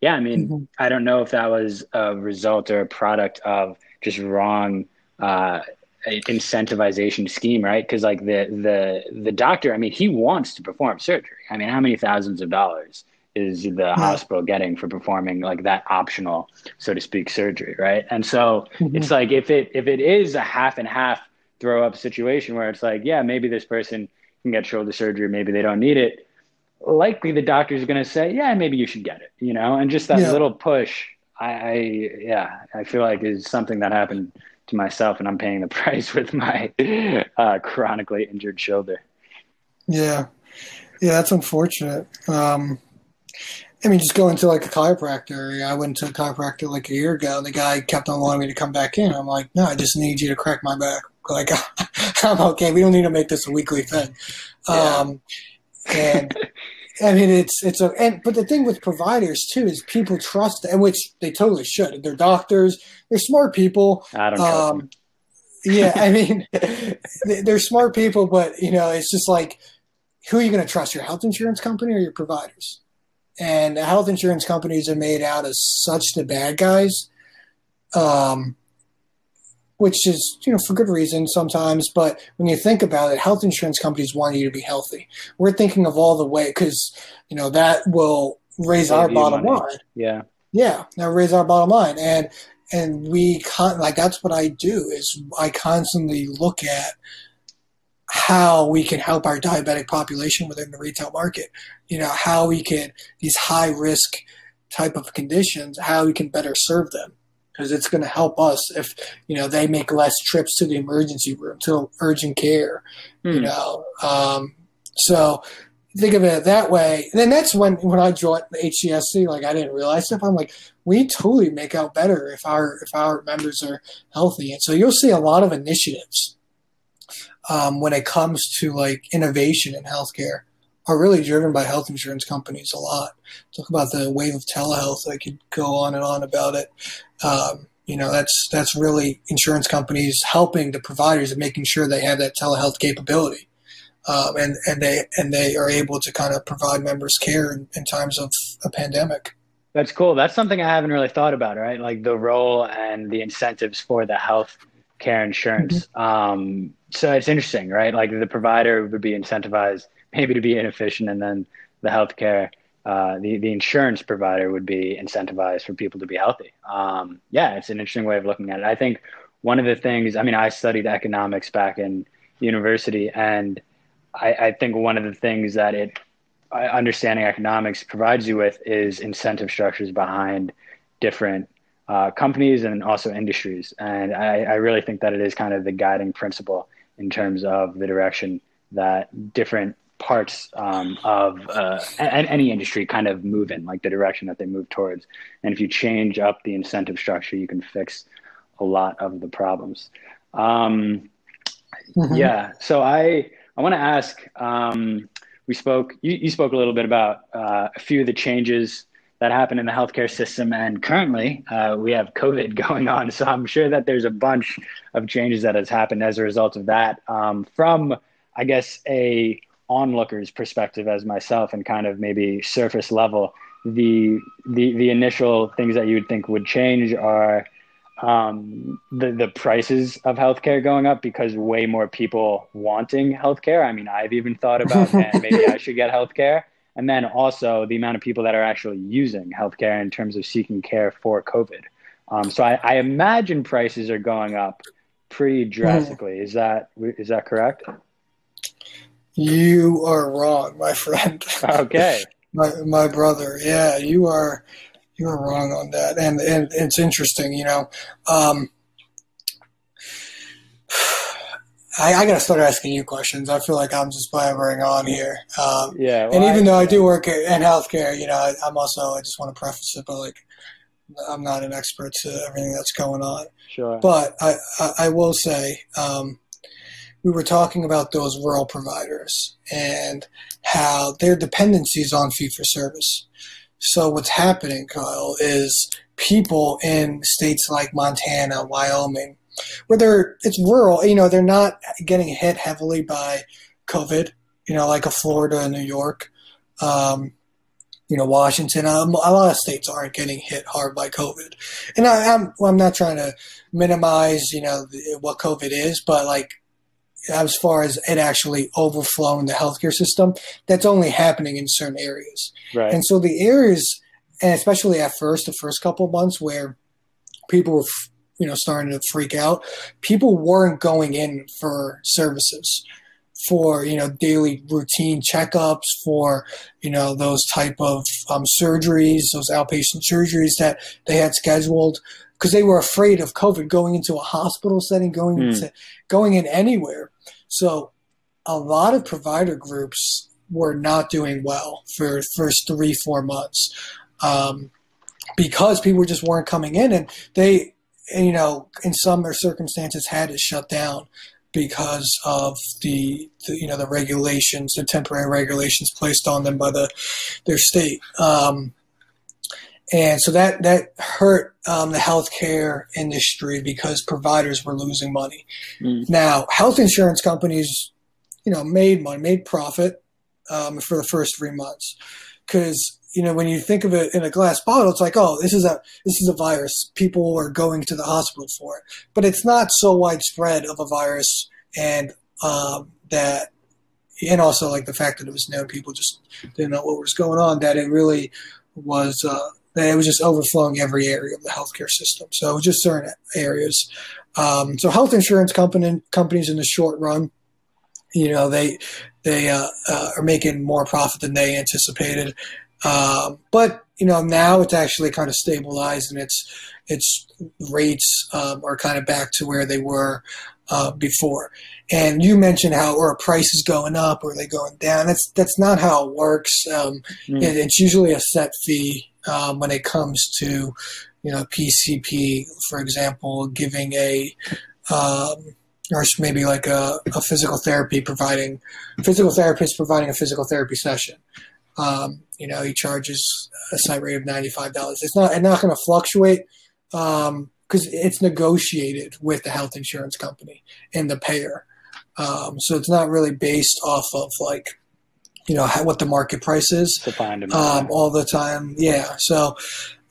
yeah, I mean, mm-hmm. I don't know if that was a result or a product of just wrong uh, incentivization scheme, right? Because like the the the doctor, I mean, he wants to perform surgery. I mean, how many thousands of dollars is the yeah. hospital getting for performing like that optional, so to speak, surgery, right? And so mm-hmm. it's like if it if it is a half and half throw up situation where it's like, yeah, maybe this person can get shoulder surgery, maybe they don't need it. Likely the doctor's going to say, yeah, maybe you should get it, you know, and just that yeah. little push. I, I, yeah, I feel like is something that happened to myself, and I'm paying the price with my uh, chronically injured shoulder. Yeah, yeah, that's unfortunate. Um, I mean, just going to like a chiropractor. I went to a chiropractor like a year ago, and the guy kept on wanting me to come back in. I'm like, no, I just need you to crack my back. Like, I'm okay. We don't need to make this a weekly thing. Yeah. Um, and I mean, it's it's a and but the thing with providers too is people trust, and which they totally should. They're doctors. They're smart people. I don't trust um, them. yeah, I mean, they're smart people, but you know, it's just like, who are you going to trust? Your health insurance company or your providers? And health insurance companies are made out of such the bad guys. Um, which is you know for good reason sometimes. But when you think about it, health insurance companies want you to be healthy. We're thinking of all the way because you know that will raise Save our bottom money. line. Yeah, yeah, that raise our bottom line, and and we con- like that's what I do is I constantly look at how we can help our diabetic population within the retail market. You know how we can these high risk type of conditions, how we can better serve them because it's going to help us if you know they make less trips to the emergency room to urgent care mm. you hmm. know um, so think of it that way and then that's when when i joined the hcsc like i didn't realize stuff i'm like we totally make out better if our if our members are healthy and so you'll see a lot of initiatives um, when it comes to like innovation in healthcare are really driven by health insurance companies a lot. Talk about the wave of telehealth. I could go on and on about it. Um, you know, that's that's really insurance companies helping the providers and making sure they have that telehealth capability, um, and and they and they are able to kind of provide members care in, in times of a pandemic. That's cool. That's something I haven't really thought about, right? Like the role and the incentives for the health care insurance. Mm-hmm. Um, so it's interesting, right? Like the provider would be incentivized maybe to be inefficient, and then the healthcare, uh, the the insurance provider would be incentivized for people to be healthy. Um, yeah, it's an interesting way of looking at it. I think one of the things, I mean, I studied economics back in university, and I, I think one of the things that it understanding economics provides you with is incentive structures behind different uh, companies and also industries. And I, I, really think that it is kind of the guiding principle in terms of the direction that different parts um, of uh, any industry kind of move in, like the direction that they move towards. And if you change up the incentive structure, you can fix a lot of the problems. Um, mm-hmm. Yeah. So I I want to ask. Um, we spoke. You, you, spoke a little bit about uh, a few of the changes that happened in the healthcare system, and currently uh, we have COVID going on. So I'm sure that there's a bunch of changes that has happened as a result of that. Um, from I guess a onlooker's perspective as myself and kind of maybe surface level, the the the initial things that you would think would change are um, the the prices of healthcare going up because way more people wanting healthcare. I mean, I've even thought about man, maybe I should get healthcare. And then also the amount of people that are actually using healthcare in terms of seeking care for COVID. Um, so I, I imagine prices are going up pretty drastically. Is that is that correct? You are wrong, my friend. Okay. my my brother. Yeah, you are you are wrong on that. And and it's interesting, you know. Um, I, I got to start asking you questions. I feel like I'm just blabbering on here. Um, yeah. Well, and even I, though I do work in healthcare, you know, I, am also, I just want to preface it, but like, I'm not an expert to everything that's going on. Sure. But I, I, I will say, um, we were talking about those rural providers and how their dependencies on fee for service. So what's happening, Kyle, is people in states like Montana, Wyoming, where they're it's rural, you know, they're not getting hit heavily by COVID, you know, like a Florida and New York, um, you know, Washington. Um, a lot of states aren't getting hit hard by COVID, and I, am I'm, I'm not trying to minimize, you know, the, what COVID is, but like as far as it actually overflowing the healthcare system, that's only happening in certain areas. Right. And so the areas, and especially at first, the first couple of months where people were, you know, starting to freak out, people weren't going in for services for you know daily routine checkups for you know those type of um, surgeries those outpatient surgeries that they had scheduled because they were afraid of covid going into a hospital setting going Mm. into going in anywhere so a lot of provider groups were not doing well for first three four months um, because people just weren't coming in and they you know in some circumstances had to shut down because of the, the you know the regulations, the temporary regulations placed on them by the their state, um, and so that that hurt um, the healthcare industry because providers were losing money. Mm. Now, health insurance companies, you know, made money, made profit um, for the first three months because you know when you think of it in a glass bottle, it's like, oh, this is a this is a virus. People are going to the hospital for it, but it's not so widespread of a virus, and um, that, and also like the fact that it was known, people just didn't know what was going on. That it really was. Uh, it was just overflowing every area of the healthcare system. So it was just certain areas. Um, so health insurance company companies in the short run, you know, they they uh, uh, are making more profit than they anticipated. Um, but you know now it's actually kind of stabilized and its its rates um, are kind of back to where they were uh, before. And you mentioned how or a price is going up or they going down. That's that's not how it works. Um, Mm. it, it's usually a set fee um, when it comes to you know PCP, for example, giving a um, or maybe like a, a physical therapy providing physical therapist providing a physical therapy session. Um, you know, he charges a site rate of ninety five dollars. It's not it's not going to fluctuate because it's negotiated with the health insurance company and the payer. Um, so it's not really based off of like you know how, what the market price is Supply and um, all the time. Yeah. So,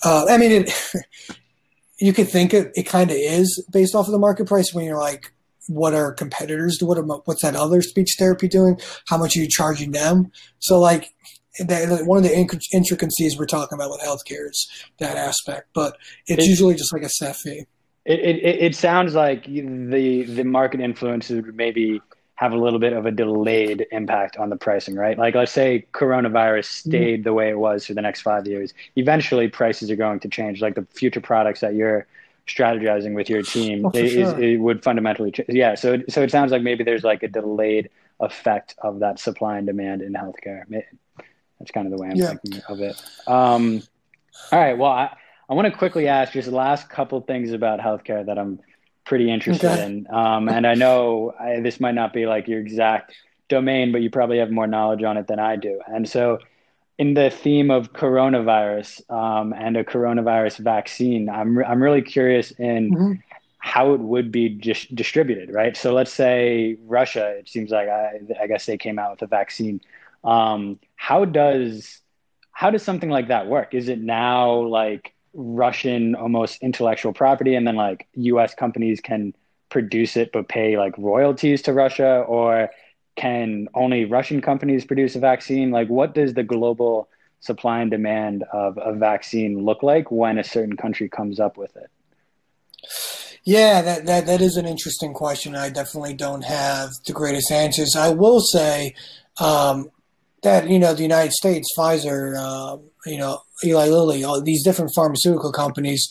uh, I mean, it, you could think it, it kind of is based off of the market price when you're like, what are competitors do? What are, what's that other speech therapy doing? How much are you charging them? So, like, that, one of the inc- intricacies we're talking about with healthcare is that aspect, but it's It- usually just like a set fee. It, it it sounds like the the market influences would maybe have a little bit of a delayed impact on the pricing, right? Like let's say coronavirus stayed the way it was for the next five years. Eventually, prices are going to change. Like the future products that you're strategizing with your team, Oh, it, is- sure. it would fundamentally change. Yeah. So it, so it sounds like maybe there's like a delayed effect of that supply and demand in healthcare. That's kind of the way I'm Yeah. thinking of it. Um, all right. Well, I, I want to quickly ask just the last couple things about healthcare that I'm pretty interested Okay. in. Um, and I know I, this might not be like your exact domain, but you probably have more knowledge on it than I do. And so, in the theme of coronavirus um, and a coronavirus vaccine, I'm re- I'm really curious in Mhm. how it would be dis- distributed, right? So let's say Russia. It seems like I, I guess they came out with a vaccine. Um, how does how does something like that work? Is it now like Russian almost intellectual property, and then like U.S. companies can produce it but pay like royalties to Russia, or can only Russian companies produce a vaccine? Like, what does the global supply and demand of a vaccine look like when a certain country comes up with it? Yeah, that, that that is an interesting question. I definitely don't have the greatest answers. I will say um, that you know the United States, Pfizer, um, you know Eli Lilly, all these different pharmaceutical companies,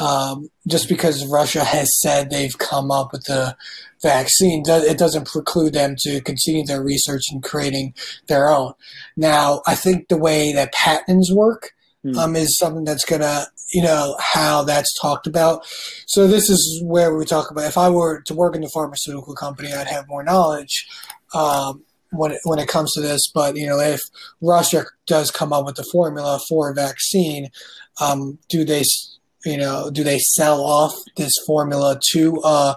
um, just because Russia has said they've come up with the vaccine, do- it doesn't preclude them to continue their research and creating their own. Now, I think the way that patents work Hmm. um, is something that's gonna, you know, how that's talked about. So this is where we talk about. If I were to work in a pharmaceutical company, I'd have more knowledge um, when it, when it comes to this. But you know, if Russia does come up with the formula for a vaccine, um, do they, you know, do they sell off this formula to uh,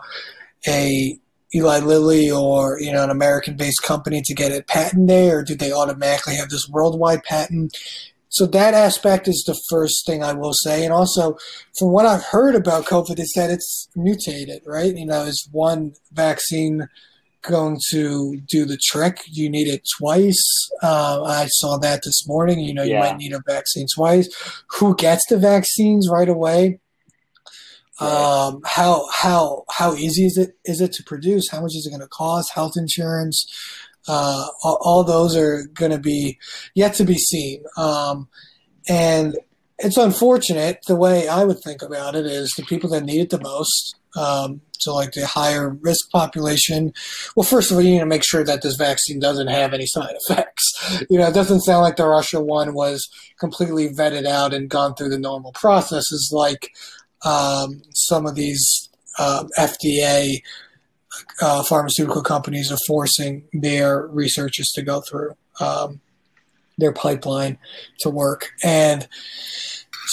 a Eli Lilly or you know an American-based company to get it patented, or do they automatically have this worldwide patent? So that aspect is the first thing I will say, and also from what I've heard about COVID is that it's mutated, right? You know, is one vaccine going to do the trick? You need it twice? Uh, I saw that this morning. You know, you Yeah. might need a vaccine twice. Who gets the vaccines right away? Um, how how how easy is it is it to produce? How much is it going to cost? Health insurance, uh, all, all those are going to be yet to be seen. Um, and it's unfortunate. The way I would think about it is the people that need it the most. Um, like the higher risk population. Well, first of all, you need to make sure that this vaccine doesn't have any side effects. You know, it doesn't sound like the Russia one was completely vetted out and gone through the normal processes like um, some of these um, FDA uh, pharmaceutical companies are forcing their researchers to go through um, their pipeline to work. And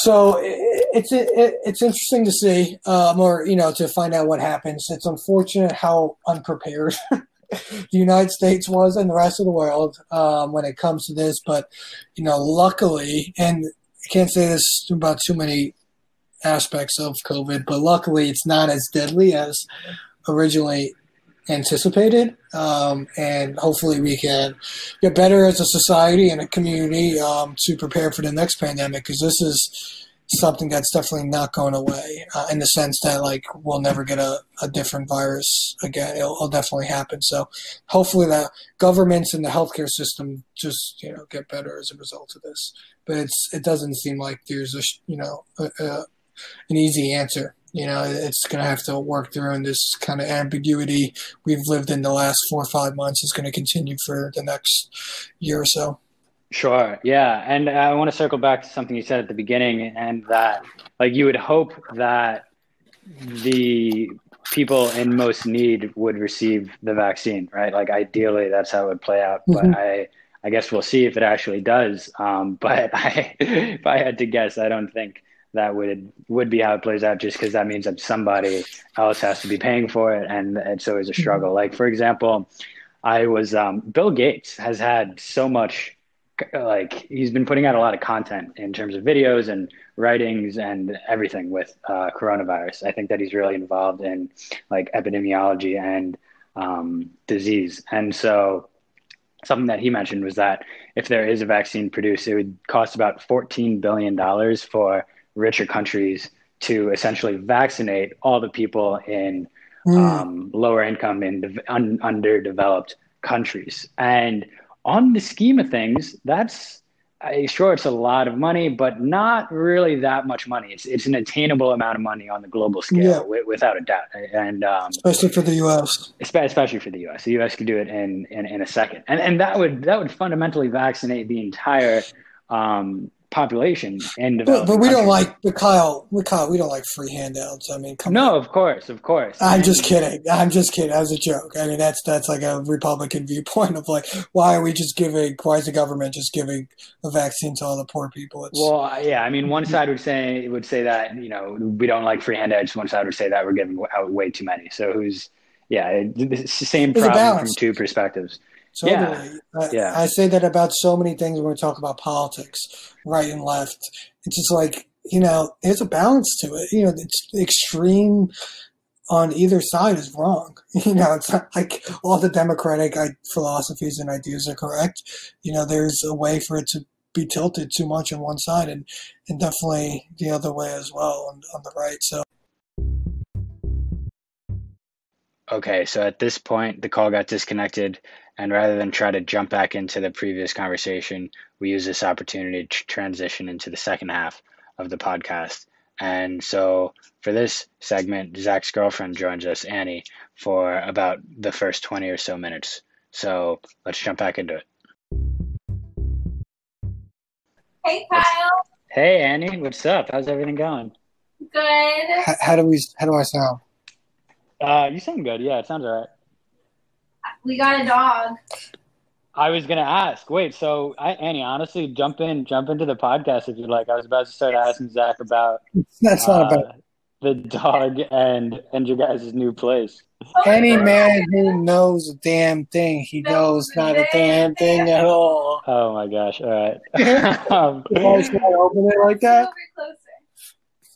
so it, it's it, it's interesting to see, um, or you know, to find out what happens. It's unfortunate how unprepared the United States was and the rest of the world um, when it comes to this. But you know, luckily, and I can't say this about too many aspects of COVID, but luckily it's not as deadly as originally anticipated. Um, and hopefully we can get better as a society and a community um, to prepare for the next pandemic because this is something that's definitely not going away uh, in the sense that like we'll never get a, a different virus again. It'll, it'll definitely happen. So hopefully the governments and the healthcare system just you know get better as a result of this. But it's it doesn't seem like there's a you know a, a, an easy answer you know it's going to have to work through and this kind of ambiguity we've lived in the last four or five months is going to continue for the next year or so Sure. Yeah. And I want to circle back to something you said at the beginning, and that, like, you would hope that the people in most need would receive the vaccine, right? Like, ideally, that's how it would play out. Mhm. But I, I guess we'll see if it actually does. Um, but I, if I had to guess, I don't think that would would be how it plays out, just because that means that somebody else has to be paying for it, and it's always a struggle. Like, for example, I was um, Bill Gates has had so much like he's been putting out a lot of content in terms of videos and writings and everything with uh, coronavirus. I think that he's really involved in like epidemiology and um, disease. And so something that he mentioned was that if there is a vaccine produced, it would cost about $14 billion for richer countries to essentially vaccinate all the people in Mm. um, lower income and un- underdeveloped countries. And on the scheme of things, that's sure it's a lot of money, but not really that much money. It's it's an attainable amount of money on the global scale, Yeah. wi- without a doubt. And um, especially for the us especially for the U.S., the U.S. could do it in, in in a second, and and that would that would fundamentally vaccinate the entire um, population in but, but we don't like but kyle we kyle we don't like free handouts i mean come on No, of course, of course. I'm And- just kidding. I'm just kidding. That was a joke. I mean, that's that's like a Republican viewpoint of like, why are we just giving? Why is the government just giving a vaccine to all the poor people? It's Well, yeah, I mean, one side would say would say that you know we don't like free handouts. One side would say that we're giving out way too many. So who's yeah, it's the same problem from two perspectives. Totally. yeah, I, yeah. I say that about so many things when we talk about politics, right and left. It's just like you know, there's a balance to it. You know, it's extreme on either side is wrong. You know, it's not like all the democratic philosophies and ideas are correct. You know, there's a way for it to be tilted too much on one side and, and definitely the other way as well on, on the right. So Okay, so at this point, the call got disconnected, and rather than try to jump back into the previous conversation, we use this opportunity to transition into the second half of the podcast. And so for this segment, Zach's girlfriend joins us, Annie, for about the first 20 or so minutes. So let's jump back into it. Hey, Kyle. Hey, Annie, what's up? How's everything going? Good. how, how do we? How do I sound? Uh, you sound good. Yeah, it sounds all right. We got a dog. I was gonna ask. Wait, so I, Annie, honestly, jump in, jump into the podcast if you'd like. I was about to start asking Zach about That's not uh, about the dog and and your guys' new place. any man who knows a damn thing. He knows not a damn thing at all. Oh my gosh! All right. um, Why should open it like Sit a that? little bit closer.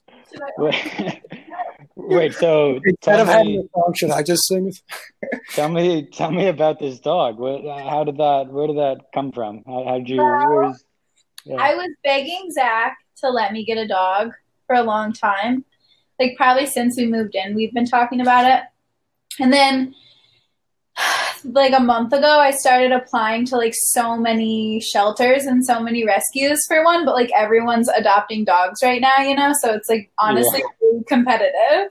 Should I- wait, Wait, so Instead tell of having a song, should I just sing? tell me, tell me about this dog. What, how did that? Where did that come from? How how'd you? Where's, yeah. I was begging Zach to let me get a dog for a long time. Like probably since we moved in, we've been talking about it. And then like a month ago, I started applying to like so many shelters and so many rescues for one, but like everyone's adopting dogs right now, you know? So it's like honestly really competitive.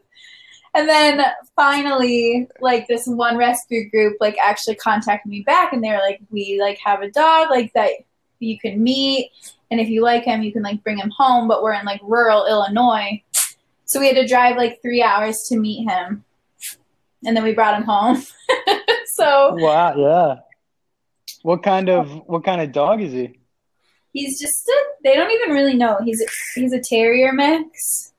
And then finally, like this one rescue group like actually contacted me back and they were like, We like have a dog like that you can meet and if you like him you can like bring him home, but we're in like rural Illinois. So we had to drive like three hours to meet him. And then we brought him home. so Wow, yeah. What kind of what kind of dog is he? he's just a, they don't even really know. He's a, he's a terrier mix.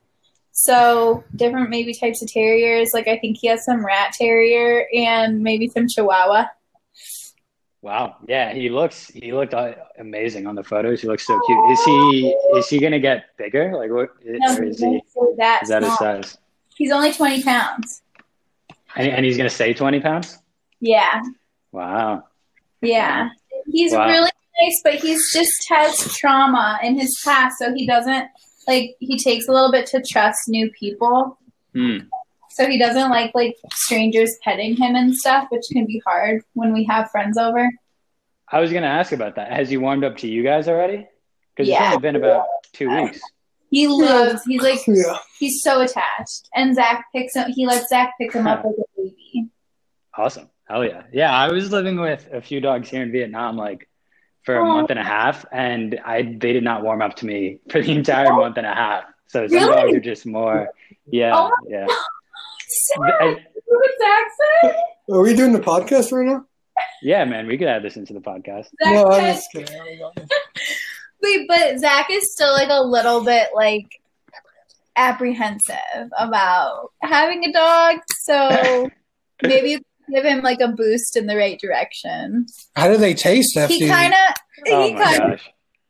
So different maybe types of terriers. Like I think he has some rat terrier and maybe some chihuahua. Wow, yeah, he looks he looked uh, amazing on the photos. He looks so cute. Is he is he gonna get bigger? Like what? No, or is he that is that his size? He's only twenty pounds. And, and he's gonna stay twenty pounds? Yeah. Wow. Yeah. He's Wow. really nice, but he's just has trauma in his past, so he doesn't like he takes a little bit to trust new people. Hmm. So he doesn't like like strangers petting him and stuff, which can be hard when we have friends over. I was gonna ask about that. Has he warmed up to you guys already? Because it's Yeah. only been about two weeks. He loves he's like Yeah. he's so attached. And Zach picks him he lets Zach pick him up like a baby. Awesome. Hell yeah. Yeah, I was living with a few dogs here in Vietnam like for a Aw. month and a half and I they did not warm up to me for the entire month and a half. So some Really? dogs are just more yeah, Oh yeah. Zach, I- what Zach said? Are we doing the podcast right now? yeah, man, we could add this into the podcast. Zach no, I'm just kidding. I don't know. Wait, but Zach is still like a little bit like apprehensive about having a dog. So maybe you can give him like a boost in the right direction. How do they taste after He kind of Oh he my kind of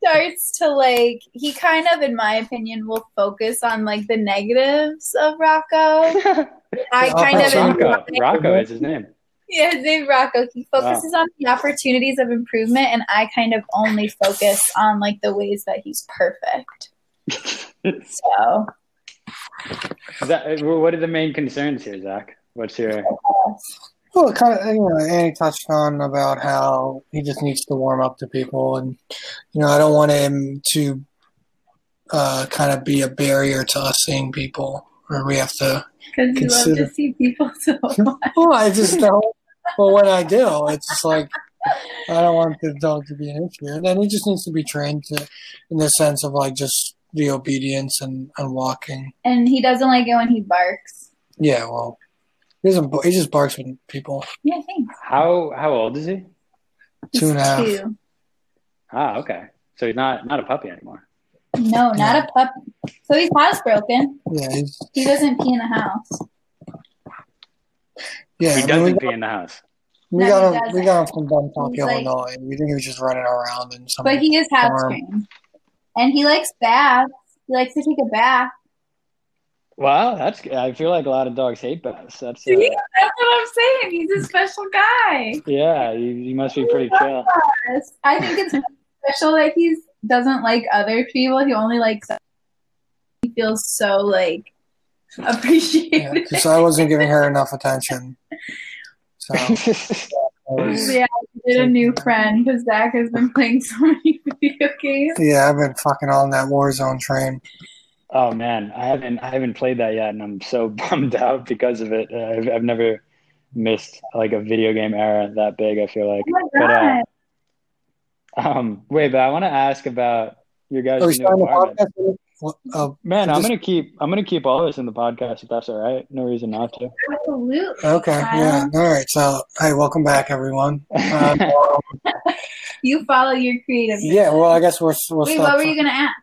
starts to like he kind of, in my opinion, will focus on like the negatives of Rocco. I Oh, kind of Rocco. enjoy- Rocco is his name. Yeah, his name's Rocco. He focuses on the opportunities of improvement, and I kind of only focus on like the ways that he's perfect. So that, what are the main concerns here, Zach? What's your Well, kind of, you know, Annie touched on about how he just needs to warm up to people, and you know, I don't want him to uh, kind of be a barrier to us seeing people, or we have to. because you love to see people so much. Well, I just don't. Well, when I do, it's just like I don't want the dog to be an issue, and then he just needs to be trained to, in the sense of like just the obedience and, and walking. And he doesn't like it when he barks. Yeah, well, he doesn't. He just barks when people. Yeah, thanks. how how old is he? Two and a half. He's two. Ah, okay. So he's not not a puppy anymore. No, not a puppy. So he's housebroken. Yeah, he's, He doesn't pee in the house. yeah. He I doesn't pee in the house. We No, got him. We doesn't. got him from Bumfuck, He's like- Illinois. We think he was just running around and some. But he is house trained. And he likes baths. He likes to take a bath. Wow, that's I feel like a lot of dogs hate baths. That's uh, Yeah, that's what I'm saying. He's a special guy. yeah. You, you must be pretty chill. Yes. I think it's special that he doesn't like other people. He only likes he feels so like appreciated. because I wasn't giving her enough attention. So was- Yeah, I did a new friend because Zach has been playing so many video games. yeah, I've been fucking on that Warzone train. Oh man, I haven't I haven't played that yet, and I'm so bummed out because of it. Uh, I've I've never missed like a video game era that big. I feel like. Oh my But, uh. Um, wait, but I want to ask about your guys' new apartment. podcast? What- Oh, Man, I'm Just- gonna keep I'm gonna keep all this in the podcast if that's all right. No reason not to. Absolutely. okay, yeah, all right. So, hey, welcome back, everyone. Um, You follow your creative. yeah, well, I guess we're we'll Wait, start. what were you gonna ask?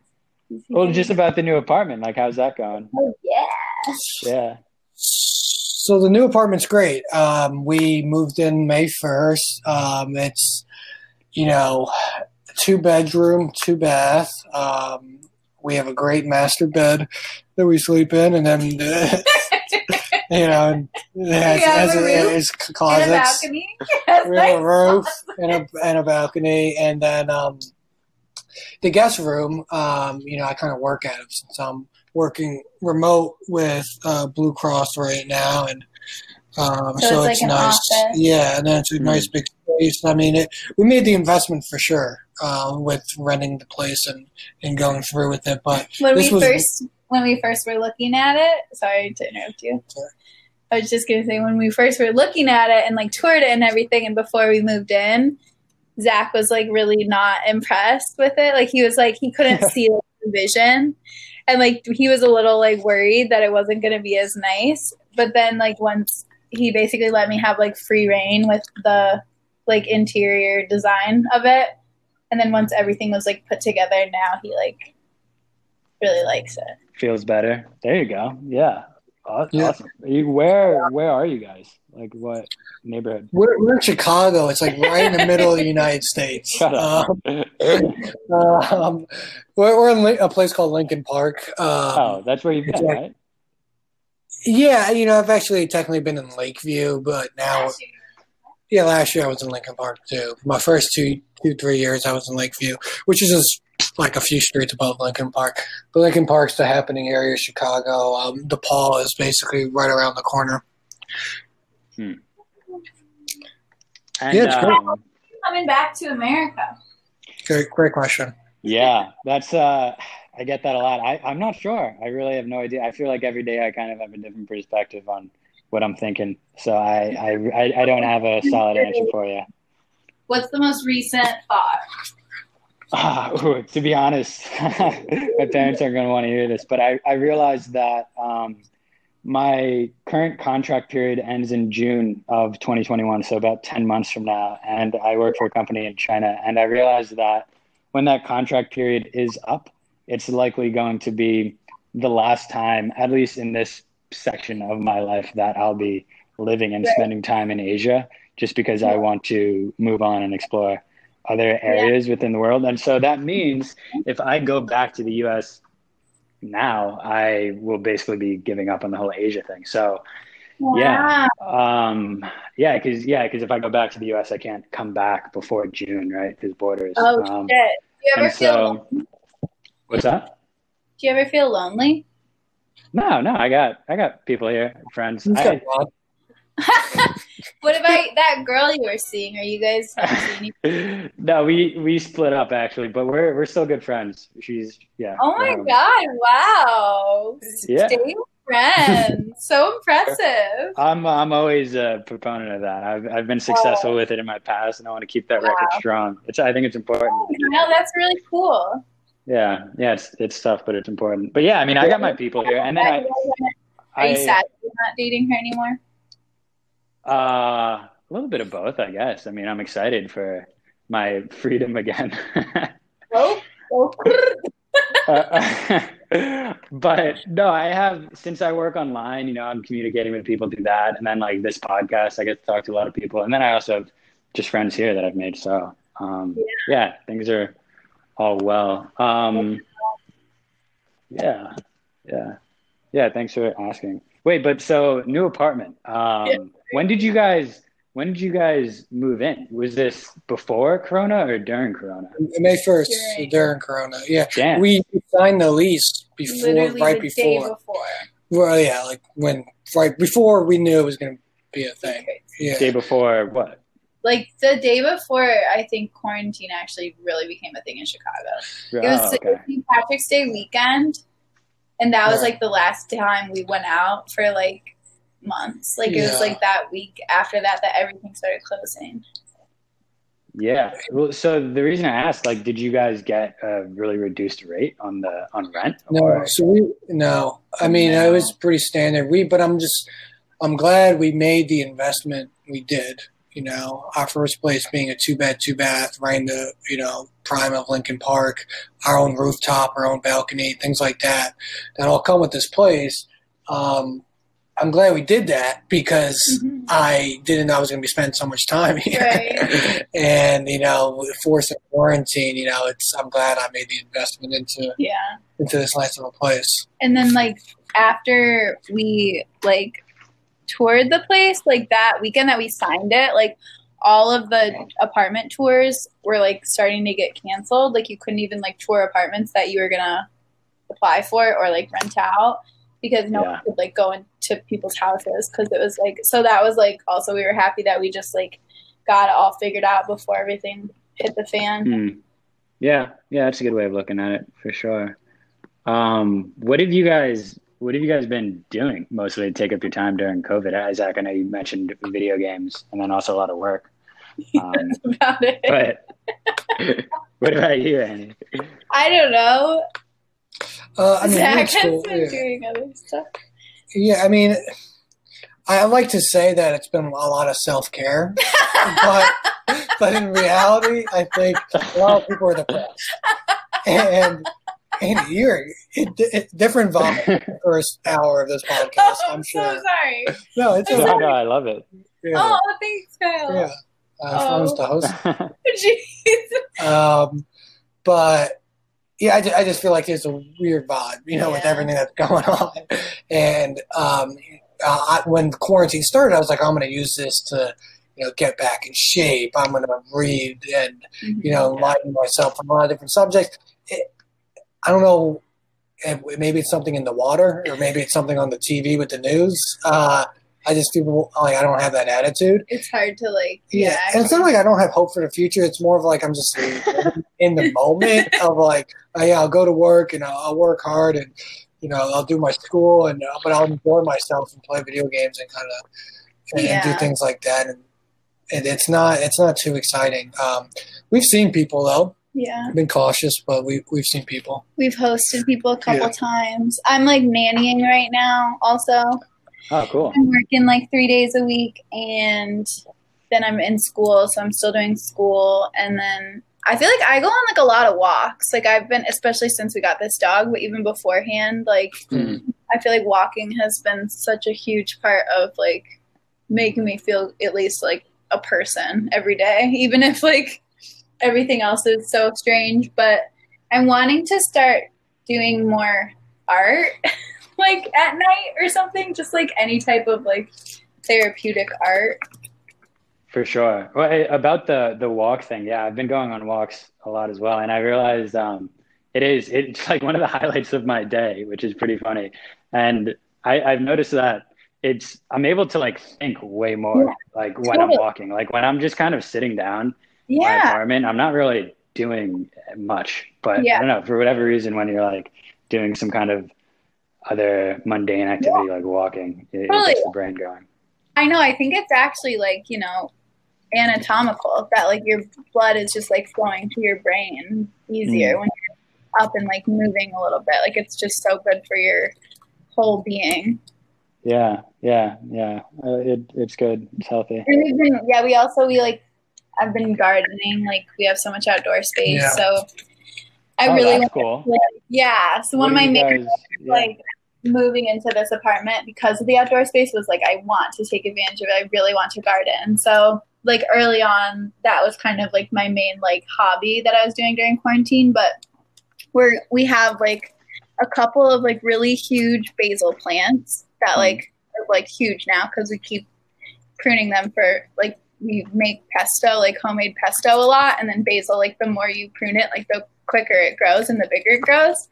Well, just about the new apartment. Like, how's that going? Oh, yeah. Yeah. So the new apartment's great. Um, we moved in May first. Um, it's you know two bedroom, two bath. Um, we have a great master bed that we sleep in, and then uh, you know, and it has, Yeah, has, the a- roof has and a closets, balcony. Yes, we have a roof and a and a balcony, and then um, the guest room. Um, you know, I kind of work at it since I'm working remote with uh, Blue Cross right now, and um, So so, it's it's, like an nice. office. Yeah, and then it's a Hmm. nice big space. I mean, it, we made the investment for sure uh, with renting the place and, and going through with it, but when this we was- first when we first were looking at it sorry to interrupt you Sorry. i was just going to say when we first were looking at it and like toured it and everything and before we moved in zach was like really not impressed with it like he was like he couldn't see like, the vision and like he was a little like worried that it wasn't going to be as nice but then like once he basically let me have like free reign with the like interior design of it and then once everything was like put together now he like really likes it Feels better. There you go. Yeah. Aw- Yeah. Awesome. You, where where are you guys? Like what neighborhood? we're, we're in Chicago. It's like right in the middle of the United States. Shut up. Um, um, we're, we're in a place called Lincoln Park. Um, oh, that's where you've been, Yeah. right? Yeah, you know, I've actually technically been in Lakeview, but now, yeah, last year I was in Lincoln Park too. My first two, two, three years I was in Lakeview, which is just like a few streets above Lincoln Park. But Lincoln Park's the happening area of Chicago. Um, DePaul is basically right around the corner. And, Yeah, it's great. um, coming back to America. Great, great question. yeah, that's uh I get that a lot. I, I'm not sure. I really have no idea. I feel like every day I kind of have a different perspective on what I'm thinking. So I I, I, I don't have a solid answer for you. What's the most recent thought? Ah, ooh, to be honest, my parents aren't going to want to hear this, but I, I realized that um, my current contract period ends in June of 2021, so about 10 months from now. And I work for a company in China. And I realized that when that contract period is up, it's likely going to be the last time, at least in this section of my life, that I'll be living and Right. spending time in Asia just because I want to move on and explore other areas within the world. And so that means if I go back to the US now, I will basically be giving up on the whole Asia thing. So Yeah. um yeah, cuz yeah, cuz if I go back to the US I can't come back before June, right? Cuz borders. Oh um, shit. Do you ever feel? so what's that? Do you ever feel lonely? No, no, I got I got people here, friends. He's I, got Rob. what about that girl you were seeing? Are you guys have seen each- no, we we split up actually, but we're we're still good friends. She's yeah. Oh my um, god! Wow. Yeah. Stay friends. so impressive. I'm I'm always a proponent of that. I've I've been successful with it in my past, and I want to keep that record strong. It's I think it's important. No, that's really cool. Yeah, yeah, it's it's tough, but it's important. But yeah, I mean, I got my people here, and then I, Are you I sad you're not dating her anymore? Uh, a little bit of both, I guess. I mean, I'm excited for my freedom again. Oh, oh. Uh, but no, I have since I work online, you know, I'm communicating with people through that, and then like this podcast, I get to talk to a lot of people, and then I also have just friends here that I've made. So um, yeah, things are all well. Um, yeah, yeah, yeah. Thanks for asking. Wait, but so new apartment. Um, when did you guys? When did you guys move in? Was this before Corona or during Corona? May first During. during Corona. Yeah, Damn. we signed the lease before, Literally right the day before. before. Well, yeah, like when right before we knew it was going to be a thing. Yeah, Day before what? Like the day before, I think quarantine actually really became a thing in Chicago. It was Oh, okay. St. Patrick's Day weekend, and that was Right. like the last time we went out for like months. Like it was like that week after that that everything started closing. Yeah. Well, so the reason I asked, like, did you guys get a really reduced rate on the on rent? no, Or- so we no. I mean, it was pretty standard. We, but I'm just, I'm glad we made the investment we did. You know, our first place being a two bed, two bath, right in the you know prime of Lincoln Park, our own rooftop, our own balcony, things like that. That all come with this place. Um, I'm glad we did that because Mhm. I didn't know I was going to be spending so much time here. Right. and you know, with forced quarantine, you know, it's I'm glad I made the investment into Yeah. into this nice little place. And then like after we like toured the place, like that weekend that we signed it, like all of the apartment tours were like starting to get canceled. Like you couldn't even like tour apartments that you were gonna apply for or like rent out because no Yeah. one could like go into people's houses because it was like so that was like also we were happy that we just like got it all figured out before everything hit the fan. Hmm. Yeah, yeah, that's a good way of looking at it for sure. Um, what have you guys what have you guys been doing mostly to take up your time during COVID? Isaac, I know you mentioned video games and then also a lot of work. Um, That's about it. but what about you, Annie? I don't know. Uh, I mean, Zach it's has cool. been Yeah. doing other stuff. Yeah, I mean, I I like to say that it's been a lot of self care, but but in reality, I think a lot of people are depressed. And and you're it, it, different vibe in the first hour of this podcast. Oh, I'm I'm sure. so sorry. No, it's I'm okay. No, no, I love it. Yeah, Oh, thanks, Kyle. yeah. Uh, fun Oh. to host. Jeez. Um, but yeah, I, ju- I just feel like there's a weird vibe, you know, with everything that's going on. And um, uh, I, when quarantine started, I was like, I'm going to use this to, you know, get back in shape. I'm going to read and, you know, enlighten myself on a lot of different subjects. It, I don't know. Maybe it's something in the water, or maybe it's something on the TV with the news. Uh, I just feel like I don't have that attitude. It's hard to like. Yeah, Yeah. and it's not like I don't have hope for the future. It's more of like I'm just in the moment of like, oh, yeah, I'll go to work and I'll, I'll work hard and you know I'll do my school and uh, but I'll enjoy myself and play video games and kind of and, and do things like that. And, and it's not it's not too exciting. Um, we've seen people though. yeah. I've been cautious, but we we've seen people. We've hosted people a couple Yeah. times. I'm like nannying right now. Also, Oh, cool. I'm working like three days a week, and then I'm in school, so I'm still doing school, and then. I feel like I go on like a lot of walks. Like I've been, especially since we got this dog, but even beforehand, like Hmm. I feel like walking has been such a huge part of like making me feel at least like a person every day, even if like everything else is so strange. But I'm wanting to start doing more art, like at night or something, just like any type of like therapeutic art. For sure. Well, eh, about the the walk thing, yeah, I've been going on walks a lot as well, and I realized um, it is it's like one of the highlights of my day, which is pretty funny. And I, I've noticed that it's I'm able to like think way more, Yeah, like when I'm walking, like when I'm just kind of sitting down in my Yeah. apartment, I'm not really doing much. But Yeah. I don't know for whatever reason, when you're like doing some kind of other mundane activity like walking, it, it gets the brain going. I know. I think it's actually like, you know, anatomical that like your blood is just like flowing to your brain easier when you're up and like moving a little bit. Like it's just so good for your whole being. Yeah, yeah, yeah. Uh, it, it's good. It's healthy. And we've been, yeah, we also, we like, I've been gardening. Like we have so much outdoor space. Yeah. So I oh, really, that's want cool. yeah. So one What of my you main yeah. like moving into this apartment because of the outdoor space was like I want to take advantage of it. I really want to garden. So like early on that was kind of like my main like hobby that I was doing during quarantine, but we're we have like a couple of like really huge basil plants that Hmm. like are like huge now cuz we keep pruning them for like we make pesto, like homemade pesto a lot and then basil like the more you prune it like the quicker it grows and the bigger it grows.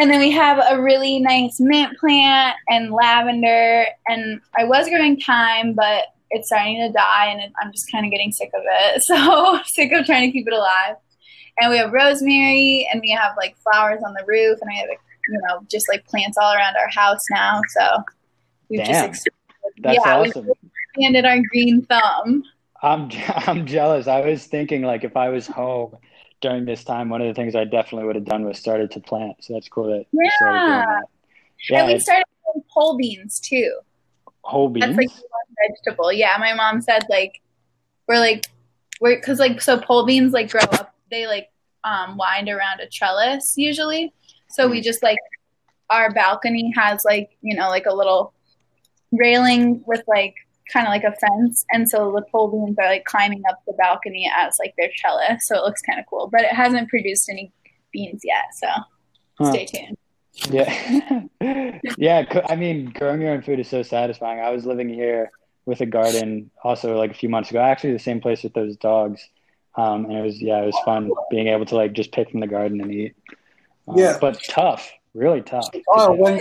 And then we have a really nice mint plant and lavender. And I was growing thyme, but it's starting to die, and it, I'm just kind of getting sick of it. So sick of trying to keep it alive. And we have rosemary, and we have like flowers on the roof, and I have you know just like plants all around our house now. So we've Damn. just expanded, That's yeah, awesome. expanded our green thumb. I'm I'm jealous. I was thinking like if I was home during this time, one of the things I definitely would have done was started to plant. So that's cool that you started doing Yeah. that. Yeah, and we started doing pole beans too. whole beans. That's like one vegetable. Yeah, my mom said like we're like we're because like so pole beans like grow up. They like um wind around a trellis usually. So we just like our balcony has like you know like a little railing with like kind of like a fence, and so the pole beans are like climbing up the balcony as like their trellis. So it looks kind of cool, but it hasn't produced any beans yet. So Huh. Stay tuned. Yeah, yeah. I mean, growing your own food is so satisfying. I was living here with a garden also like a few months ago. Actually, the same place with those dogs, um, and it was yeah, it was fun being able to like just pick from the garden and eat. Um, Yeah. but tough, really tough. Oh, when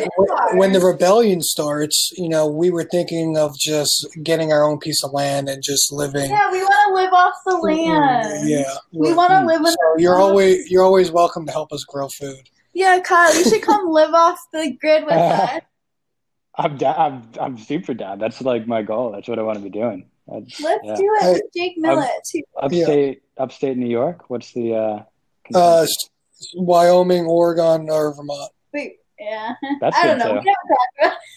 when the rebellion starts, you know, we were thinking of just getting our own piece of land and just living. Yeah, we want to live off the land. Yeah. We want to live in. So you're always you're always welcome to help us grow food. Yeah, Kyle, you should come live off the grid with us. I'm down. I'm I'm super down. That's like my goal. That's what I want to be doing. That's, Let's yeah. do it Hey, Jake Millett too. Upstate, upstate New York. What's the uh? Uh, Wyoming, Oregon, or Vermont. Wait, yeah. That's I don't know. too. We haven't talked about